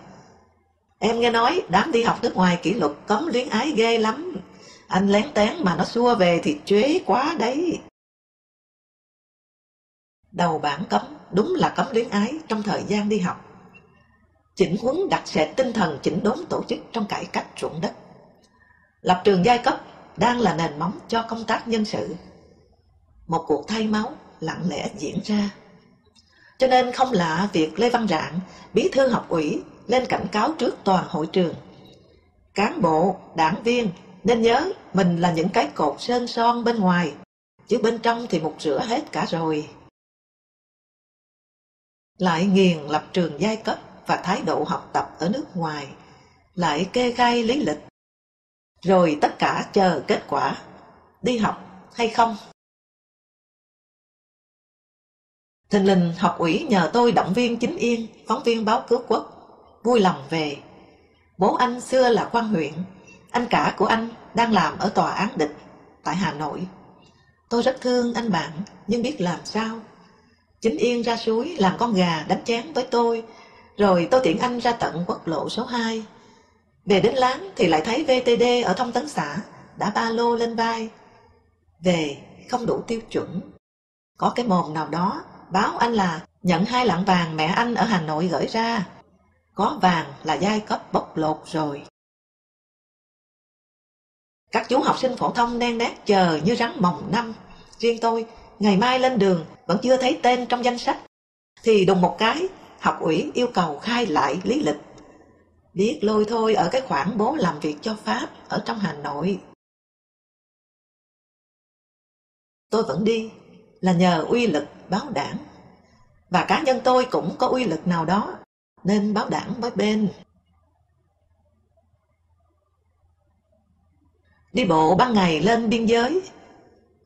Em nghe nói đám đi học nước ngoài kỷ luật cấm luyến ái ghê lắm, anh lén tén mà nó xua về thì chế quá đấy. Đầu bản cấm đúng là cấm luyến ái trong thời gian đi học. Chỉnh huấn đặt sệt tinh thần chỉnh đốn tổ chức trong cải cách ruộng đất. Lập trường giai cấp đang là nền móng cho công tác nhân sự. Một cuộc thay máu lặng lẽ diễn ra. Cho nên không lạ việc Lê Văn Rạng, bí thư học ủy, lên cảnh cáo trước toàn hội trường. Cán bộ, đảng viên nên nhớ mình là những cái cột sơn son bên ngoài, chứ bên trong thì mục rửa hết cả rồi. Lại nghiền lập trường giai cấp và thái độ học tập ở nước ngoài, lại kê khai lý lịch. Rồi tất cả chờ kết quả, đi học hay không. Thình lình học ủy nhờ tôi động viên chính yên, phóng viên báo cứu quốc, vui lòng về. Bố anh xưa là quan huyện, anh cả của anh đang làm ở tòa án địch tại Hà Nội. Tôi rất thương anh bạn, nhưng biết làm sao. Chính Yên ra suối làm con gà đánh chén với tôi, rồi tôi tiện anh ra tận quốc lộ số 2. Về đến láng thì lại thấy VTD ở thông tấn xã, đã ba lô lên vai. Về không đủ tiêu chuẩn. Có cái mồm nào đó báo anh là nhận hai lạng vàng mẹ anh ở Hà Nội gửi ra. Có vàng là giai cấp bóc lột rồi. Các chú học sinh phổ thông đen đét chờ như rắn mồng năm. Riêng tôi, ngày mai lên đường vẫn chưa thấy tên trong danh sách. Thì đùng một cái, học ủy yêu cầu khai lại lý lịch. Biết lôi thôi ở cái khoản bố làm việc cho Pháp ở trong Hà Nội. Tôi vẫn đi là nhờ uy lực báo đảng. Và cá nhân tôi cũng có uy lực nào đó nên báo đảng với bên. Đi bộ ban ngày lên biên giới.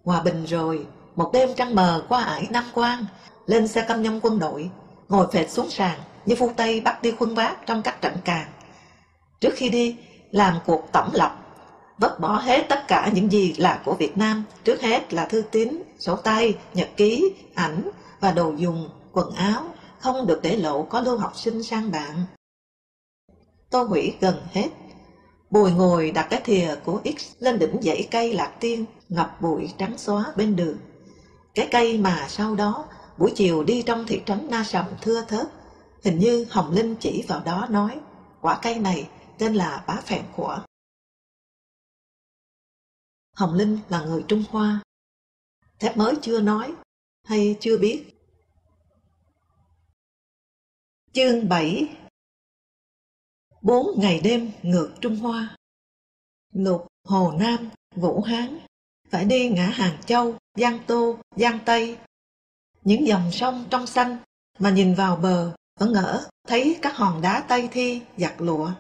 Hòa bình rồi, một đêm trăng mờ qua ải Nam Quang, lên xe căm nhông quân đội, ngồi phệt xuống sàn như phu Tây bắt đi khuân vác trong các trận càng. Trước khi đi, làm cuộc tổng lọc vứt bỏ hết tất cả những gì là của Việt Nam, trước hết là thư tín, sổ tay, nhật ký, ảnh và đồ dùng, quần áo, không được để lộ có lưu học sinh sang bạn. Tôi hủy gần hết Bùi ngồi đặt cái thìa của X lên đỉnh dãy cây lạc tiên, ngập bụi trắng xóa bên đường. Cái cây mà sau đó, buổi chiều đi trong thị trấn Na Sầm thưa thớt, hình như Hồng Linh chỉ vào đó nói, quả cây này tên là bá phèn khỏa. Hồng Linh là người Trung Hoa. Thép mới chưa nói, hay chưa biết. Chương 7 Bốn ngày đêm ngược Trung Hoa Lục, Hồ Nam, Vũ Hán Phải đi ngã Hàng Châu, Giang Tô, Giang Tây Những dòng sông trong xanh Mà nhìn vào bờ Vẫn ngỡ thấy các hòn đá Tây Thi giặt lụa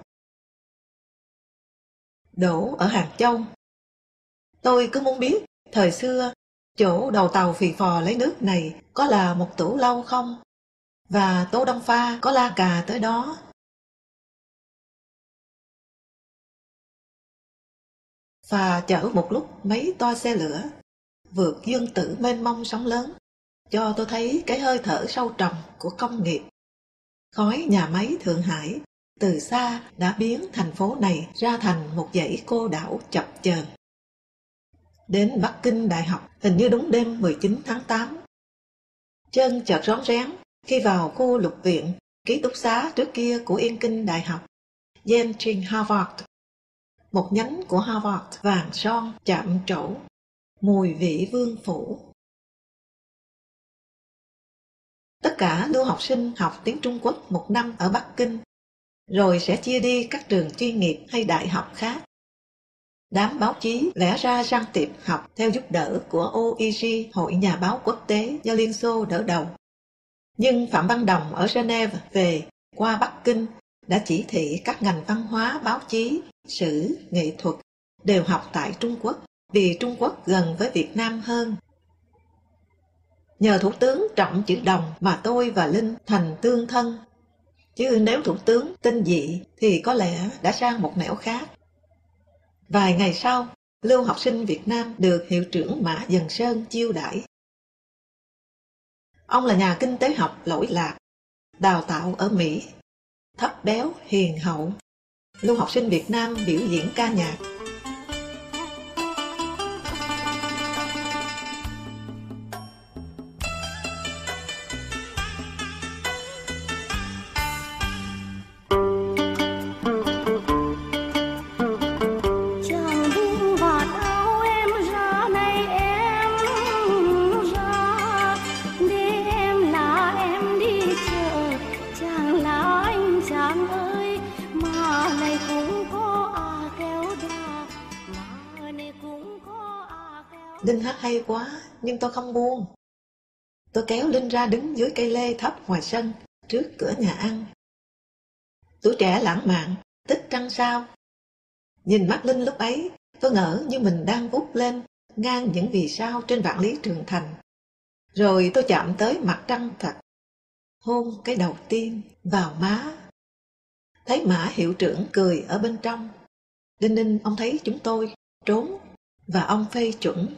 Đổ ở Hàng Châu. Tôi cứ muốn biết Thời xưa Chỗ đầu tàu phì phò lấy nước này Có là một tủ lâu không? Và Tô Đông Pha có la cà tới đó. Và chở một lúc mấy toa xe lửa, vượt dương tử mênh mông sóng lớn, cho tôi thấy cái hơi thở sâu trầm của công nghiệp. Khói nhà máy Thượng Hải từ xa đã biến thành phố này ra thành một dãy cô đảo chập chờn. Đến Bắc Kinh Đại học hình như đúng đêm 19 tháng 8. Chân chợt rón rén khi vào khu lục viện, ký túc xá trước kia của Yên Kinh Đại học, Yale Harvard một nhánh của Harvard vàng son chạm trổ, mùi vị vương phủ. Tất cả lưu học sinh học tiếng Trung Quốc một năm ở Bắc Kinh, rồi sẽ chia đi các trường chuyên nghiệp hay đại học khác. Đám báo chí lẽ ra răng tiệp học theo giúp đỡ của OEG, Hội Nhà báo Quốc tế do Liên Xô đỡ đầu. Nhưng Phạm Văn Đồng ở Geneva về qua Bắc Kinh đã chỉ thị các ngành văn hóa, báo chí sử, nghệ thuật đều học tại Trung Quốc vì Trung Quốc gần với Việt Nam hơn. Nhờ Thủ tướng trọng chữ đồng mà tôi và Linh thành tương thân. Chứ nếu Thủ tướng tinh dị thì có lẽ đã sang một nẻo khác. Vài ngày sau, lưu học sinh Việt Nam được hiệu trưởng Mã Dần Sơn chiêu đãi. Ông là nhà kinh tế học lỗi lạc, đào tạo ở Mỹ, thấp béo, hiền hậu, lưu học sinh Việt Nam biểu diễn ca nhạc Linh hát hay quá, nhưng tôi không buông. Tôi kéo Linh ra đứng dưới cây lê thấp ngoài sân, trước cửa nhà ăn. Tuổi trẻ lãng mạn, tích trăng sao. Nhìn mắt Linh lúc ấy, tôi ngỡ như mình đang vút lên ngang những vì sao trên vạn lý trường thành. Rồi tôi chạm tới mặt trăng thật, hôn cái đầu tiên vào má. Thấy mã hiệu trưởng cười ở bên trong. Đinh ninh ông thấy chúng tôi trốn và ông phê chuẩn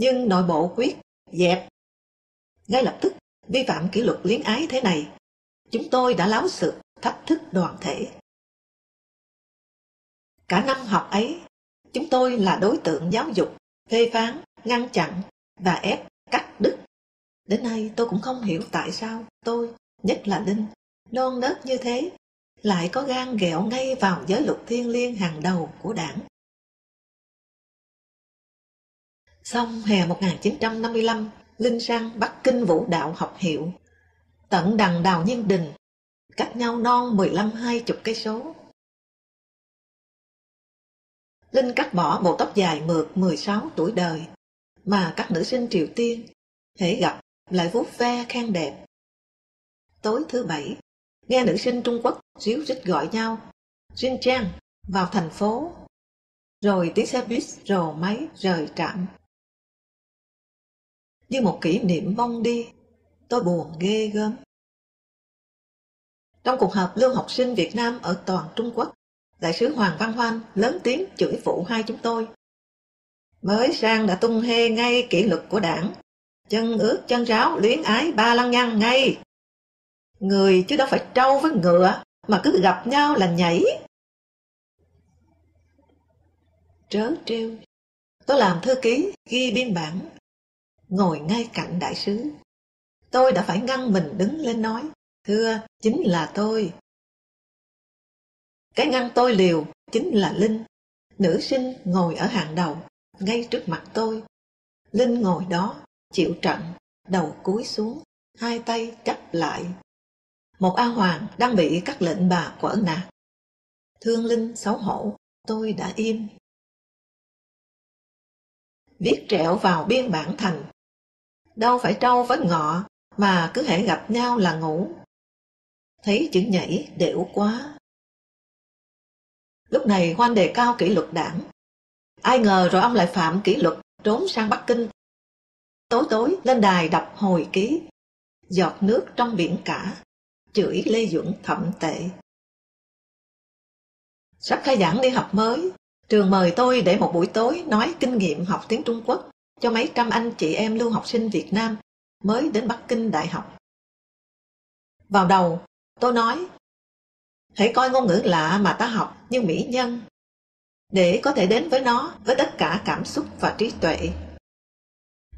nhưng nội bộ quyết dẹp. Ngay lập tức, vi phạm kỷ luật liếng ái thế này, chúng tôi đã láo sự thách thức đoàn thể. Cả năm học ấy, chúng tôi là đối tượng giáo dục phê phán, ngăn chặn và ép cắt đứt. Đến nay tôi cũng không hiểu tại sao tôi, nhất là Linh, non nớt như thế, lại có gan ghẹo ngay vào giới luật thiên liêng hàng đầu của đảng. Xong hè 1955, Linh sang Bắc Kinh Vũ Đạo học hiệu. Tận đằng đào nhiên đình, cách nhau non 15-20 cây số. Linh cắt bỏ bộ tóc dài mượt 16 tuổi đời, mà các nữ sinh Triều Tiên hễ gặp lại vuốt ve khen đẹp. Tối thứ bảy, nghe nữ sinh Trung Quốc ríu rít gọi nhau, Jin Trang vào thành phố, rồi tiếng xe buýt rồ máy rời trạm. Như một kỷ niệm mong đi, tôi buồn ghê gớm. Trong cuộc họp lưu học sinh Việt Nam ở toàn Trung Quốc, Đại sứ Hoàng Văn Hoan lớn tiếng chửi phụ hai chúng tôi. Mới sang đã tung hê ngay kỷ luật của đảng. Chân ướt chân ráo luyến ái ba lăng nhăng ngay. Người chứ đâu phải trâu với ngựa mà cứ gặp nhau là nhảy. Trớ trêu. Tôi làm thư ký ghi biên bản. Ngồi ngay cạnh đại sứ. Tôi đã phải ngăn mình đứng lên nói. Thưa, chính là tôi. Cái ngăn tôi liều chính là Linh. Nữ sinh ngồi ở hàng đầu, ngay trước mặt tôi. Linh ngồi đó, chịu trận, đầu cúi xuống, hai tay chắp lại. Một A Hoàng đang bị các lệnh bà quở nạt. Thương Linh xấu hổ, tôi đã im. Viết trẹo vào biên bản thành. Đâu phải trâu với ngọ, mà cứ hễ gặp nhau là ngủ. Thấy chữ nhảy đểu quá, Lúc này Hoan đề cao kỷ luật đảng. Ai ngờ rồi ông lại phạm kỷ luật trốn sang Bắc Kinh. Tối tối lên đài đọc hồi ký, giọt nước trong biển cả, chửi Lê Duẩn thậm tệ. Sắp khai giảng đi học mới, trường mời tôi để một buổi tối nói kinh nghiệm học tiếng Trung Quốc cho mấy trăm anh chị em lưu học sinh Việt Nam mới đến Bắc Kinh Đại học. Vào đầu, tôi nói Hãy coi ngôn ngữ lạ mà ta học như mỹ nhân, để có thể đến với nó với tất cả cảm xúc và trí tuệ.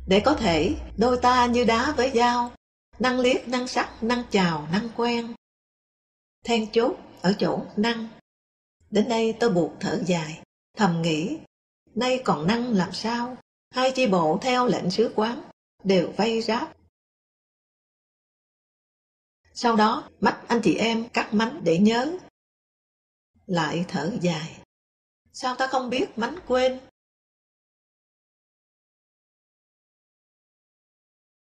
Để có thể đôi ta như đá với dao, năng liếc, năng sắc, năng chào, năng quen. Then chốt ở chỗ năng. Đến đây tôi buộc thở dài, thầm nghĩ, nay còn năng làm sao? Hai chi bộ theo lệnh sứ quán đều vây ráp sau đó mắt anh chị em cắt mánh để nhớ. Lại thở dài. Sao ta không biết mánh quên?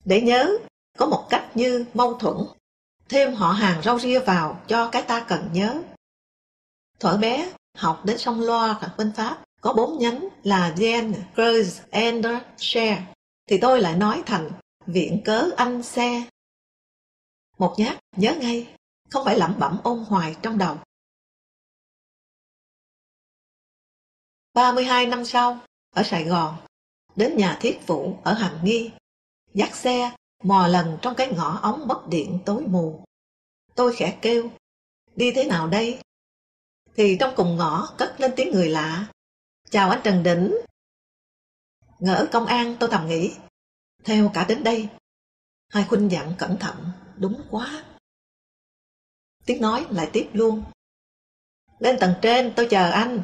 Để nhớ, có một cách như mâu thuẫn, thêm họ hàng rau ria vào cho cái ta cần nhớ. Thuở bé, học đến sông Loa ở bên Pháp, có bốn nhánh là Gen, cruise, Ender, Share, thì tôi lại nói thành viện cớ anh xe một nhát, nhớ ngay, không phải lẩm bẩm ôn hoài trong đầu. 32 năm sau, ở Sài Gòn, đến nhà thiết vụ ở Hàm Nghi, dắt xe, mò lần trong cái ngõ ống mất điện tối mù. Tôi khẽ kêu, đi thế nào đây? Thì trong cùng ngõ cất lên tiếng người lạ. Chào anh Trần Đỉnh. Ngỡ công an tôi thầm nghĩ, theo cả đến đây. Hai khuynh dặn cẩn thận, đúng quá. Tiếng nói lại tiếp luôn. Lên tầng trên tôi chờ anh.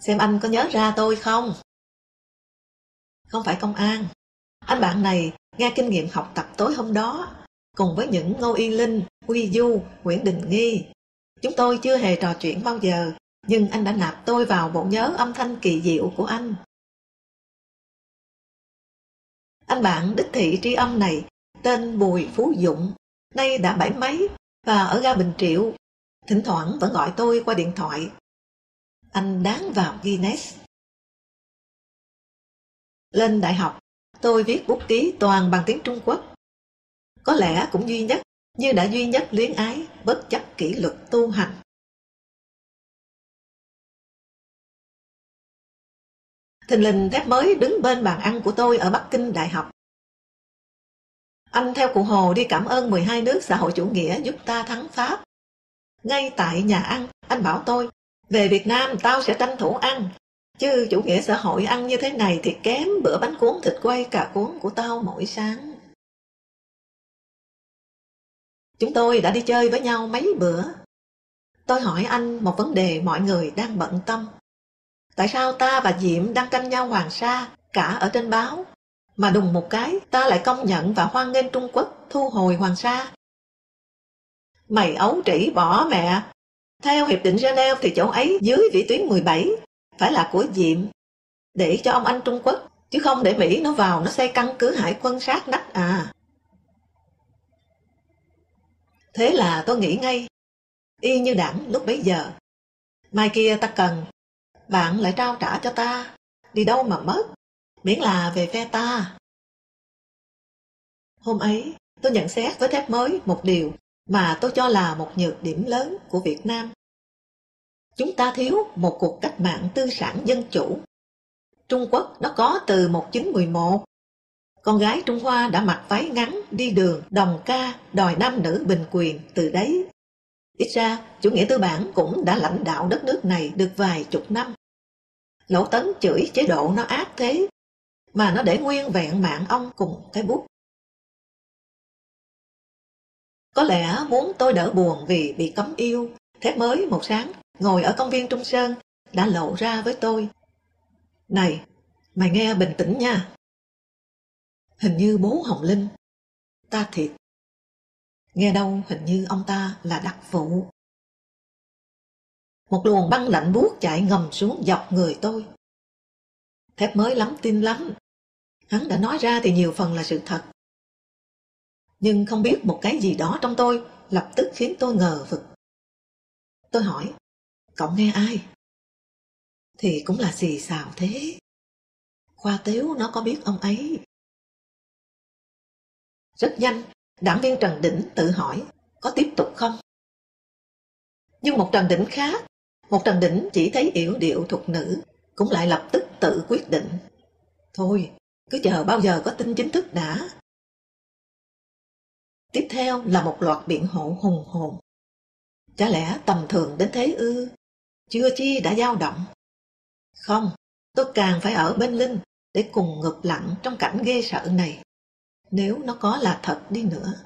Xem anh có nhớ ra tôi không? Không phải công an. Anh bạn này nghe kinh nghiệm học tập tối hôm đó cùng với những Ngô Y Linh, Huy Du, Nguyễn Đình Nghi. Chúng tôi chưa hề trò chuyện bao giờ, nhưng anh đã nạp tôi vào bộ nhớ âm thanh kỳ diệu của anh. Anh bạn đích thị tri âm này tên Bùi Phú Dụng nay đã bảy mấy và ở ga Bình Triệu. Thỉnh thoảng vẫn gọi tôi qua điện thoại. Anh đáng vào Guinness. Lên đại học, tôi viết bút ký toàn bằng tiếng Trung Quốc. Có lẽ cũng duy nhất, như đã duy nhất luyến ái, bất chấp kỷ luật tu hành. Thình lình thép mới đứng bên bàn ăn của tôi ở Bắc Kinh Đại học. Anh theo cụ Hồ đi cảm ơn 12 nước xã hội chủ nghĩa giúp ta thắng Pháp. Ngay tại nhà ăn, anh bảo tôi, về Việt Nam tao sẽ tranh thủ ăn. Chứ chủ nghĩa xã hội ăn như thế này thì kém bữa bánh cuốn thịt quay cà cuốn của tao mỗi sáng. Chúng tôi đã đi chơi với nhau mấy bữa. Tôi hỏi anh một vấn đề mọi người đang bận tâm. Tại sao ta và Diệm đang canh nhau Hoàng Sa cả ở trên báo, mà đùng một cái ta lại công nhận và hoan nghênh Trung Quốc thu hồi Hoàng Sa? Mày ấu trĩ bỏ mẹ. Theo Hiệp định Geneva thì chỗ ấy dưới vĩ tuyến 17 phải là của Diệm để cho ông anh Trung Quốc chứ không để Mỹ nó vào nó xây căn cứ hải quân sát nách à. Thế là tôi nghĩ ngay, y như đảng lúc bấy giờ. Mai kia ta cần, bạn lại trao trả cho ta, đi đâu mà mất, miễn là về phe ta. Hôm ấy, tôi nhận xét với thép mới một điều mà tôi cho là một nhược điểm lớn của Việt Nam. Chúng ta thiếu một cuộc cách mạng tư sản dân chủ. Trung Quốc nó có từ 1911. Con gái Trung Hoa đã mặc váy ngắn đi đường đồng ca đòi nam nữ bình quyền từ đấy. Ít ra, chủ nghĩa tư bản cũng đã lãnh đạo đất nước này được vài chục năm. Lỗ tấn chửi chế độ nó ác thế, mà nó để nguyên vẹn mạng ông cùng cái bút. Có lẽ muốn tôi đỡ buồn vì bị cấm yêu, thép mới một sáng, ngồi ở công viên Trung Sơn, đã lộ ra với tôi. Này, mày nghe bình tĩnh nha. Hình như bố Hồng Linh. Ta thiệt. Nghe đâu hình như ông ta là đặc vụ. Một luồng băng lạnh buốt chạy ngầm xuống dọc người tôi. Thép mới lắm tin lắm. Hắn đã nói ra thì nhiều phần là sự thật nhưng không biết một cái gì đó trong tôi lập tức khiến tôi ngờ vực. Tôi hỏi, cậu nghe ai? Thì cũng là xì xào thế. Khoa Tiếu nó có biết ông ấy. Rất nhanh, đảng viên Trần Đỉnh tự hỏi, có tiếp tục không? Nhưng một Trần Đỉnh khác, một Trần Đỉnh chỉ thấy yểu điệu thuộc nữ, cũng lại lập tức tự quyết định. Thôi, cứ chờ bao giờ có tin chính thức đã. Tiếp theo là một loạt biện hộ hùng hồn. Chả lẽ tầm thường đến thế ư? Chưa chi đã dao động. Không, tôi càng phải ở bên Linh để cùng ngực lặng trong cảnh ghê sợ này. Nếu nó có là thật đi nữa.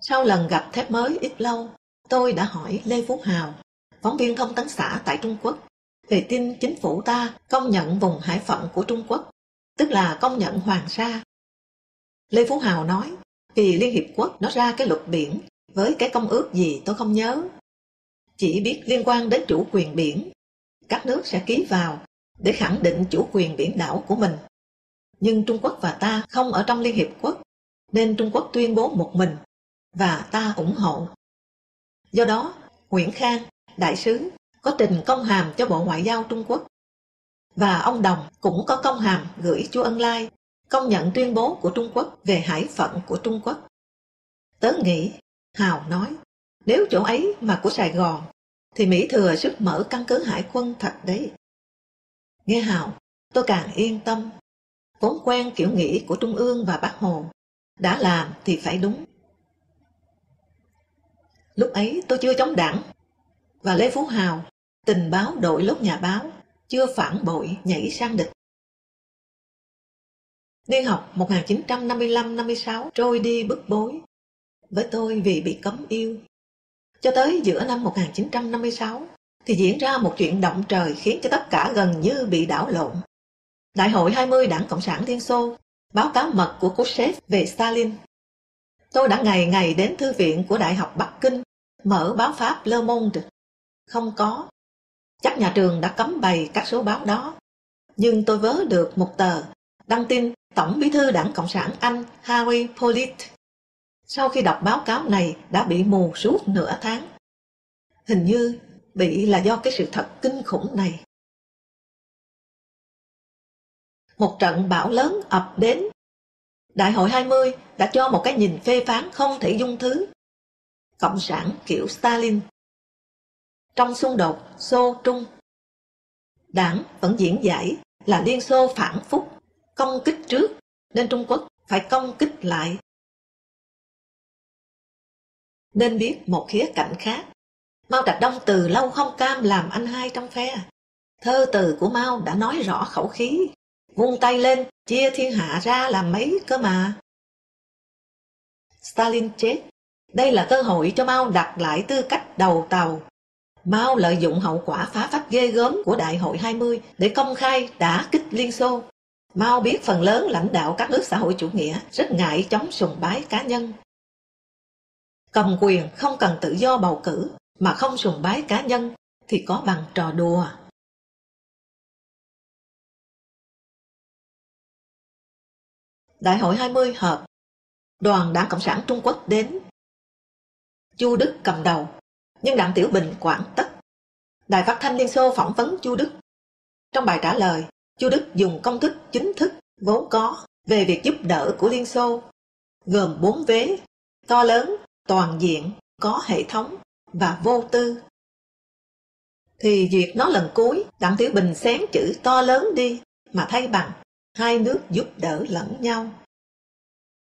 Sau lần gặp thép mới ít lâu, tôi đã hỏi Lê Phú Hào, phóng viên thông tấn xã tại Trung Quốc, về tin chính phủ ta công nhận vùng hải phận của Trung Quốc tức là công nhận Hoàng Sa. Lê Phú Hào nói, vì Liên Hiệp Quốc nó ra cái luật biển với cái công ước gì tôi không nhớ. Chỉ biết liên quan đến chủ quyền biển, các nước sẽ ký vào để khẳng định chủ quyền biển đảo của mình. Nhưng Trung Quốc và ta không ở trong Liên Hiệp Quốc, nên Trung Quốc tuyên bố một mình và ta ủng hộ. Do đó, Nguyễn Khang, đại sứ, có trình công hàm cho Bộ Ngoại giao Trung Quốc và ông Đồng cũng có công hàm gửi chú Ân Lai công nhận tuyên bố của Trung Quốc về hải phận của Trung Quốc. Tớ nghĩ, Hào nói, nếu chỗ ấy mà của Sài Gòn, thì Mỹ thừa sức mở căn cứ hải quân thật đấy. Nghe Hào, tôi càng yên tâm. Vốn quen kiểu nghĩ của Trung ương và Bác Hồ, đã làm thì phải đúng. Lúc ấy tôi chưa chống đảng, và Lê Phú Hào, tình báo đội lốt nhà báo, chưa phản bội nhảy sang địch. Niên học 1955-56 trôi đi bức bối, với tôi vì bị cấm yêu. Cho tới giữa năm 1956 thì diễn ra một chuyện động trời khiến cho tất cả gần như bị đảo lộn. Đại hội 20 Đảng Cộng sản Liên Xô báo cáo mật của Khrushchev về Stalin. Tôi đã ngày ngày đến thư viện của Đại học Bắc Kinh mở báo Pháp Le Monde. Không có, Chắc nhà trường đã cấm bày các số báo đó. Nhưng tôi vớ được một tờ đăng tin Tổng bí thư đảng Cộng sản Anh Harry Polit. Sau khi đọc báo cáo này đã bị mù suốt nửa tháng. Hình như bị là do cái sự thật kinh khủng này. Một trận bão lớn ập đến. Đại hội 20 đã cho một cái nhìn phê phán không thể dung thứ. Cộng sản kiểu Stalin trong xung đột Xô-Trung. Đảng vẫn diễn giải là Liên Xô phản phúc, công kích trước, nên Trung Quốc phải công kích lại. Nên biết một khía cạnh khác, Mao Trạch Đông từ lâu không cam làm anh hai trong phe. Thơ từ của Mao đã nói rõ khẩu khí, vung tay lên, chia thiên hạ ra làm mấy cơ mà. Stalin chết. Đây là cơ hội cho Mao đặt lại tư cách đầu tàu. Mao lợi dụng hậu quả phá phách ghê gớm của Đại hội 20 để công khai đã kích Liên Xô. Mao biết phần lớn lãnh đạo các nước xã hội chủ nghĩa rất ngại chống sùng bái cá nhân. Cầm quyền không cần tự do bầu cử mà không sùng bái cá nhân thì có bằng trò đùa. Đại hội 20 họp, đoàn Đảng Cộng sản Trung Quốc đến. Chu Đức cầm đầu, nhưng Đặng Tiểu Bình quản tất. Đài phát thanh Liên Xô phỏng vấn Chu Đức. Trong bài trả lời, Chu Đức dùng công thức chính thức vốn có về việc giúp đỡ của Liên Xô, gồm bốn vế, to lớn, toàn diện, có hệ thống và vô tư. Thì duyệt nó lần cuối, Đặng Tiểu Bình xén chữ to lớn đi, mà thay bằng hai nước giúp đỡ lẫn nhau.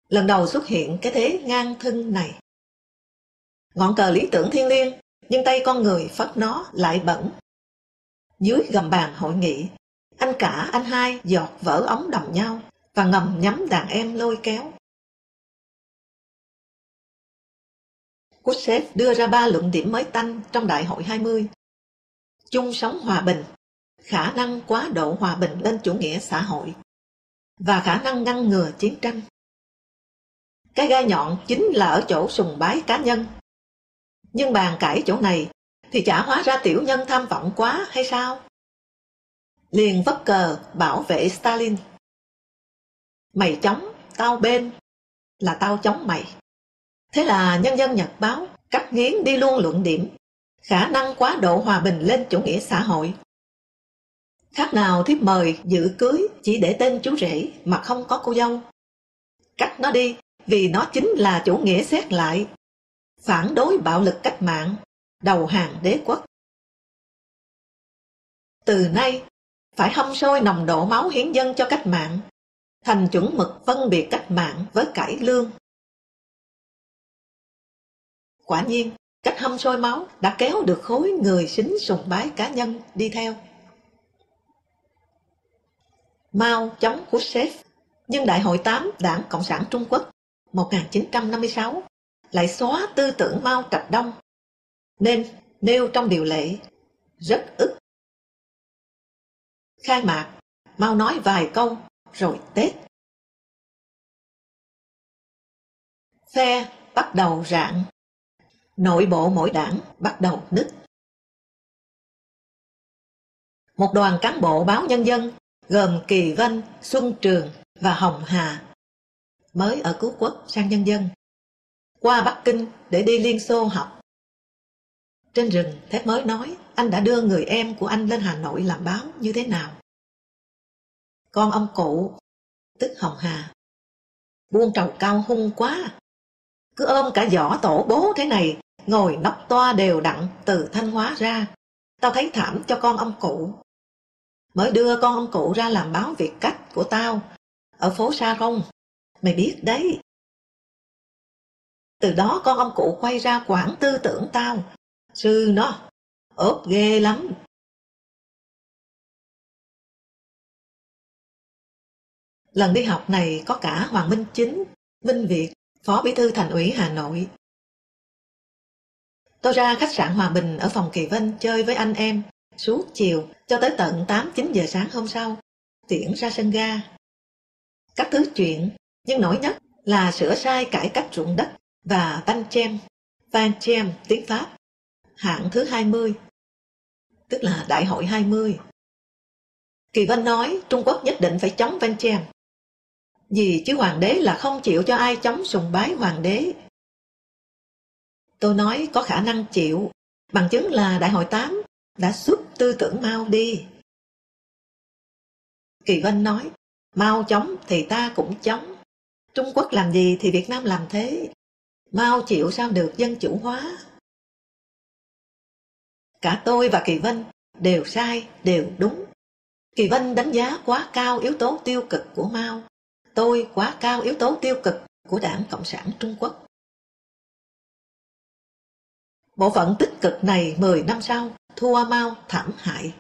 Lần đầu xuất hiện cái thế ngang thân này. Ngọn cờ lý tưởng thiên liêng, nhưng tay con người phất nó lại bẩn. Dưới gầm bàn hội nghị, anh cả anh hai giọt vỡ ống đầm nhau và ngầm nhắm đàn em lôi kéo. Khrushchev đưa ra ba luận điểm mới tanh trong Đại hội 20. Chung sống hòa bình, khả năng quá độ hòa bình lên chủ nghĩa xã hội và khả năng ngăn ngừa chiến tranh. Cái gai nhọn chính là ở chỗ sùng bái cá nhân. Nhưng bàn cãi chỗ này thì chả hóa ra tiểu nhân tham vọng quá hay sao? Liền vấp cờ bảo vệ Stalin. Mày chống, tao bên, là tao chống mày. Thế là nhân dân Nhật báo cắt nghiến đi luôn luận điểm khả năng quá độ hòa bình lên chủ nghĩa xã hội. Khác nào thiếp mời dự cưới chỉ để tên chú rể mà không có cô dâu. Cắt nó đi vì nó chính là chủ nghĩa xét lại, phản đối bạo lực cách mạng, đầu hàng đế quốc. Từ nay, phải hâm sôi nồng độ máu hiến dân cho cách mạng, thành chuẩn mực phân biệt cách mạng với cải lương. Quả nhiên, cách hâm sôi máu đã kéo được khối người xính sùng bái cá nhân đi theo. Mao chống Khrushchev, nhưng Đại hội 8 Đảng Cộng sản Trung Quốc 1956 lại xóa tư tưởng Mao Trạch Đông, nên nêu trong điều lệ rất ức. Khai mạc, Mao nói vài câu rồi Tết. Phe bắt đầu rạng nội bộ mỗi đảng bắt đầu nứt. Một đoàn cán bộ báo nhân dân gồm Kỳ Vân, Xuân Trường và Hồng Hà mới ở cứu quốc sang nhân dân qua Bắc Kinh để đi Liên Xô học. Trên rừng, Thép mới nói anh đã đưa người em của anh lên Hà Nội làm báo như thế nào. Con ông cụ, tức Hồng Hà, buông trầu cao hung quá, cứ ôm cả giỏ tổ bố thế này ngồi nóc toa đều đặn từ Thanh Hóa ra. Tao thấy thảm cho con ông cụ. Mới đưa con ông cụ ra làm báo việc cách của tao, ở phố Sa Rông. Mày biết đấy. Từ đó con ông cụ quay ra quản tư tưởng tao. Sư nó, ốp ghê lắm. Lần đi học này có cả Hoàng Minh Chính, Minh Việt, Phó Bí thư Thành ủy Hà Nội, Tôi ra khách sạn Hòa Bình ở phòng Kỳ Vân chơi với anh em suốt chiều cho tới tận 8-9 giờ sáng hôm sau, tiễn ra sân ga. Các thứ chuyện, nhưng nổi nhất là sửa sai cải cách ruộng đất và Van Chem, Van Chem tiếng Pháp, hạng thứ 20, tức là Đại hội 20. Kỳ Vân nói Trung Quốc nhất định phải chống Van Chem. Vì chứ hoàng đế là không chịu cho ai chống sùng bái hoàng đế Tôi nói có khả năng chịu, bằng chứng là Đại hội 8 đã giúp tư tưởng Mao đi. Kỳ Vân nói, Mao chống thì ta cũng chống. Trung Quốc làm gì thì Việt Nam làm thế. Mao chịu sao được dân chủ hóa. Cả tôi và Kỳ Vân đều sai, đều đúng. Kỳ Vân đánh giá quá cao yếu tố tiêu cực của Mao. Tôi quá cao yếu tố tiêu cực của Đảng Cộng sản Trung Quốc. Bộ phận tích cực này 10 năm sau thua mau thảm hại.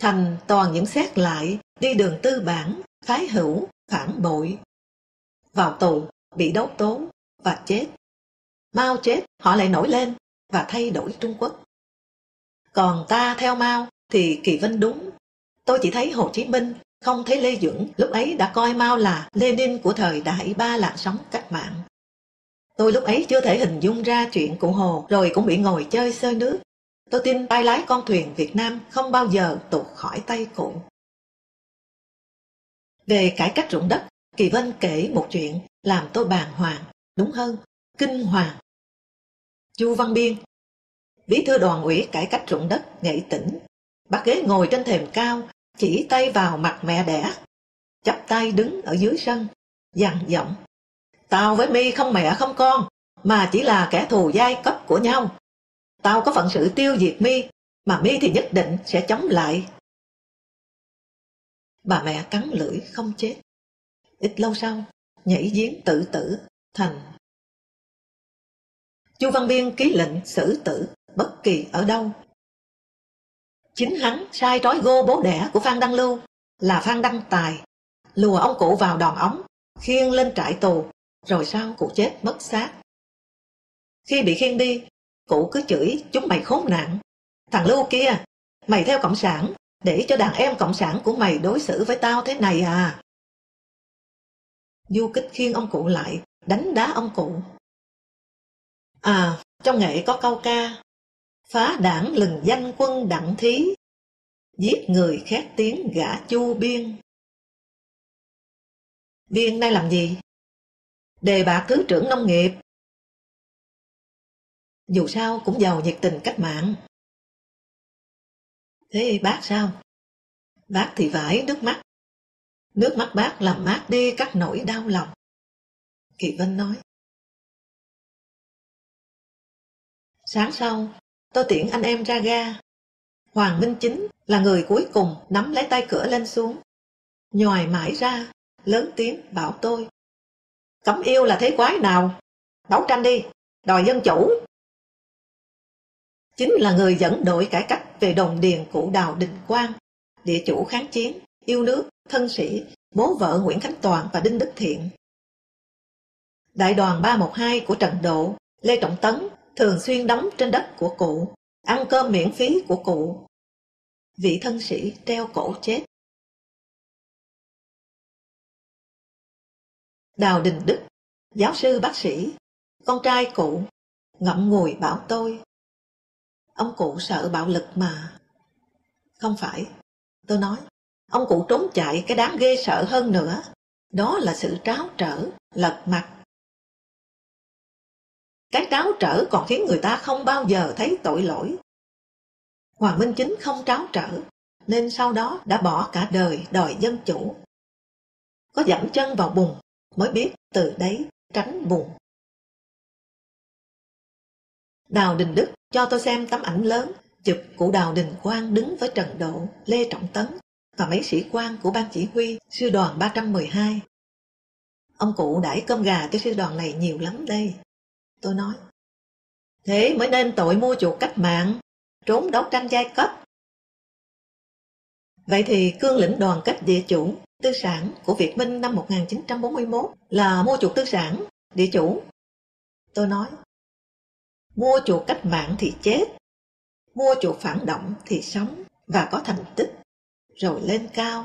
Thành toàn những xét lại đi đường tư bản, phái hữu, phản bội. Vào tù, bị đấu tố và chết. Mao chết, họ lại nổi lên và thay đổi Trung Quốc. Còn ta theo Mao thì Kỳ Vinh đúng. Tôi chỉ thấy Hồ Chí Minh, không thấy Lê Duẩn lúc ấy đã coi Mao là Lenin của thời đại ba làn sóng cách mạng. Tôi lúc ấy chưa thể hình dung ra chuyện cụ Hồ rồi cũng bị ngồi chơi sơi nước. Tôi tin tay lái con thuyền Việt Nam không bao giờ tụt khỏi tay cụ. Về cải cách ruộng đất, Kỳ Vân kể một chuyện làm tôi bàng hoàng, đúng hơn, kinh hoàng. Chu Văn Biên, bí thư đoàn ủy cải cách ruộng đất nghệ tỉnh, bác ghế ngồi trên thềm cao, chỉ tay vào mặt mẹ đẻ, chắp tay đứng ở dưới sân, dằn giọng. Tao với mi không mẹ không con, mà chỉ là kẻ thù giai cấp của nhau. Tao có phận sự tiêu diệt mi, mà mi thì nhất định sẽ chống lại. Bà mẹ cắn lưỡi không chết. Ít lâu sau, nhảy giếng tự tử thành. Chu Văn Biên ký lệnh xử tử bất kỳ ở đâu. Chính hắn sai trói gô bố đẻ của Phan Đăng Lưu là Phan Đăng Tài, lùa ông cụ vào đòn ống, khiêng lên trại tù, rồi sau cụ chết mất xác. Khi bị khiêng đi, cụ cứ chửi chúng mày khốn nạn. Thằng Lưu kia, mày theo Cộng sản, để cho đàn em Cộng sản của mày đối xử với tao thế này à. Du kích khiêng ông cụ lại, đánh đá ông cụ. À, trong nghệ có câu ca, phá đảng lừng danh quân đặng thí, giết người khét tiếng gã chu biên. Biên nay làm gì? Đề bạc Thứ trưởng Nông nghiệp. Dù sao cũng giàu nhiệt tình cách mạng. Thế bác sao? Bác thì vải nước mắt. Nước mắt bác làm mát đi các nỗi đau lòng. Kỳ Vân nói. Sáng sau, tôi tiễn anh em ra ga. Hoàng Minh Chính là người cuối cùng nắm lấy tay cửa lên xuống. Nhòi mãi ra, lớn tiếng bảo tôi. Cấm yêu là thế quái nào? Đấu tranh đi, đòi dân chủ. Chính là người dẫn đội cải cách về đồng điền cụ Đào Đình Quang, địa chủ kháng chiến, yêu nước, thân sĩ, bố vợ Nguyễn Khánh Toàn và Đinh Đức Thiện. Đại đoàn 312 của Trần Độ, Lê Trọng Tấn thường xuyên đóng trên đất của cụ, ăn cơm miễn phí của cụ. Vị thân sĩ treo cổ chết. Đào Đình Đức, giáo sư bác sĩ, con trai cụ, ngậm ngùi bảo tôi. Ông cụ sợ bạo lực mà. Không phải, tôi nói, ông cụ trốn chạy cái đáng ghê sợ hơn nữa. Đó là sự tráo trở, lật mặt. Cái tráo trở còn khiến người ta không bao giờ thấy tội lỗi. Hoàng Minh Chính không tráo trở, nên sau đó đã bỏ cả đời đòi dân chủ. Có dẫm chân vào bùn mới biết từ đấy tránh buồn. Đào Đình Đức cho tôi xem tấm ảnh lớn chụp cụ Đào Đình Quang đứng với Trần Độ, Lê Trọng Tấn và mấy sĩ quan của ban chỉ huy sư đoàn 312. Ông cụ đãi cơm gà cho sư đoàn này nhiều lắm đây. Tôi nói, thế mới nên tội mua chuộc cách mạng, trốn đấu tranh giai cấp. Vậy thì cương lĩnh đoàn kết địa chủ tư sản của Việt Minh năm 1941 là mua chuộc tư sản, địa chủ. Tôi nói, mua chuộc cách mạng thì chết, mua chuộc phản động thì sống và có thành tích, rồi lên cao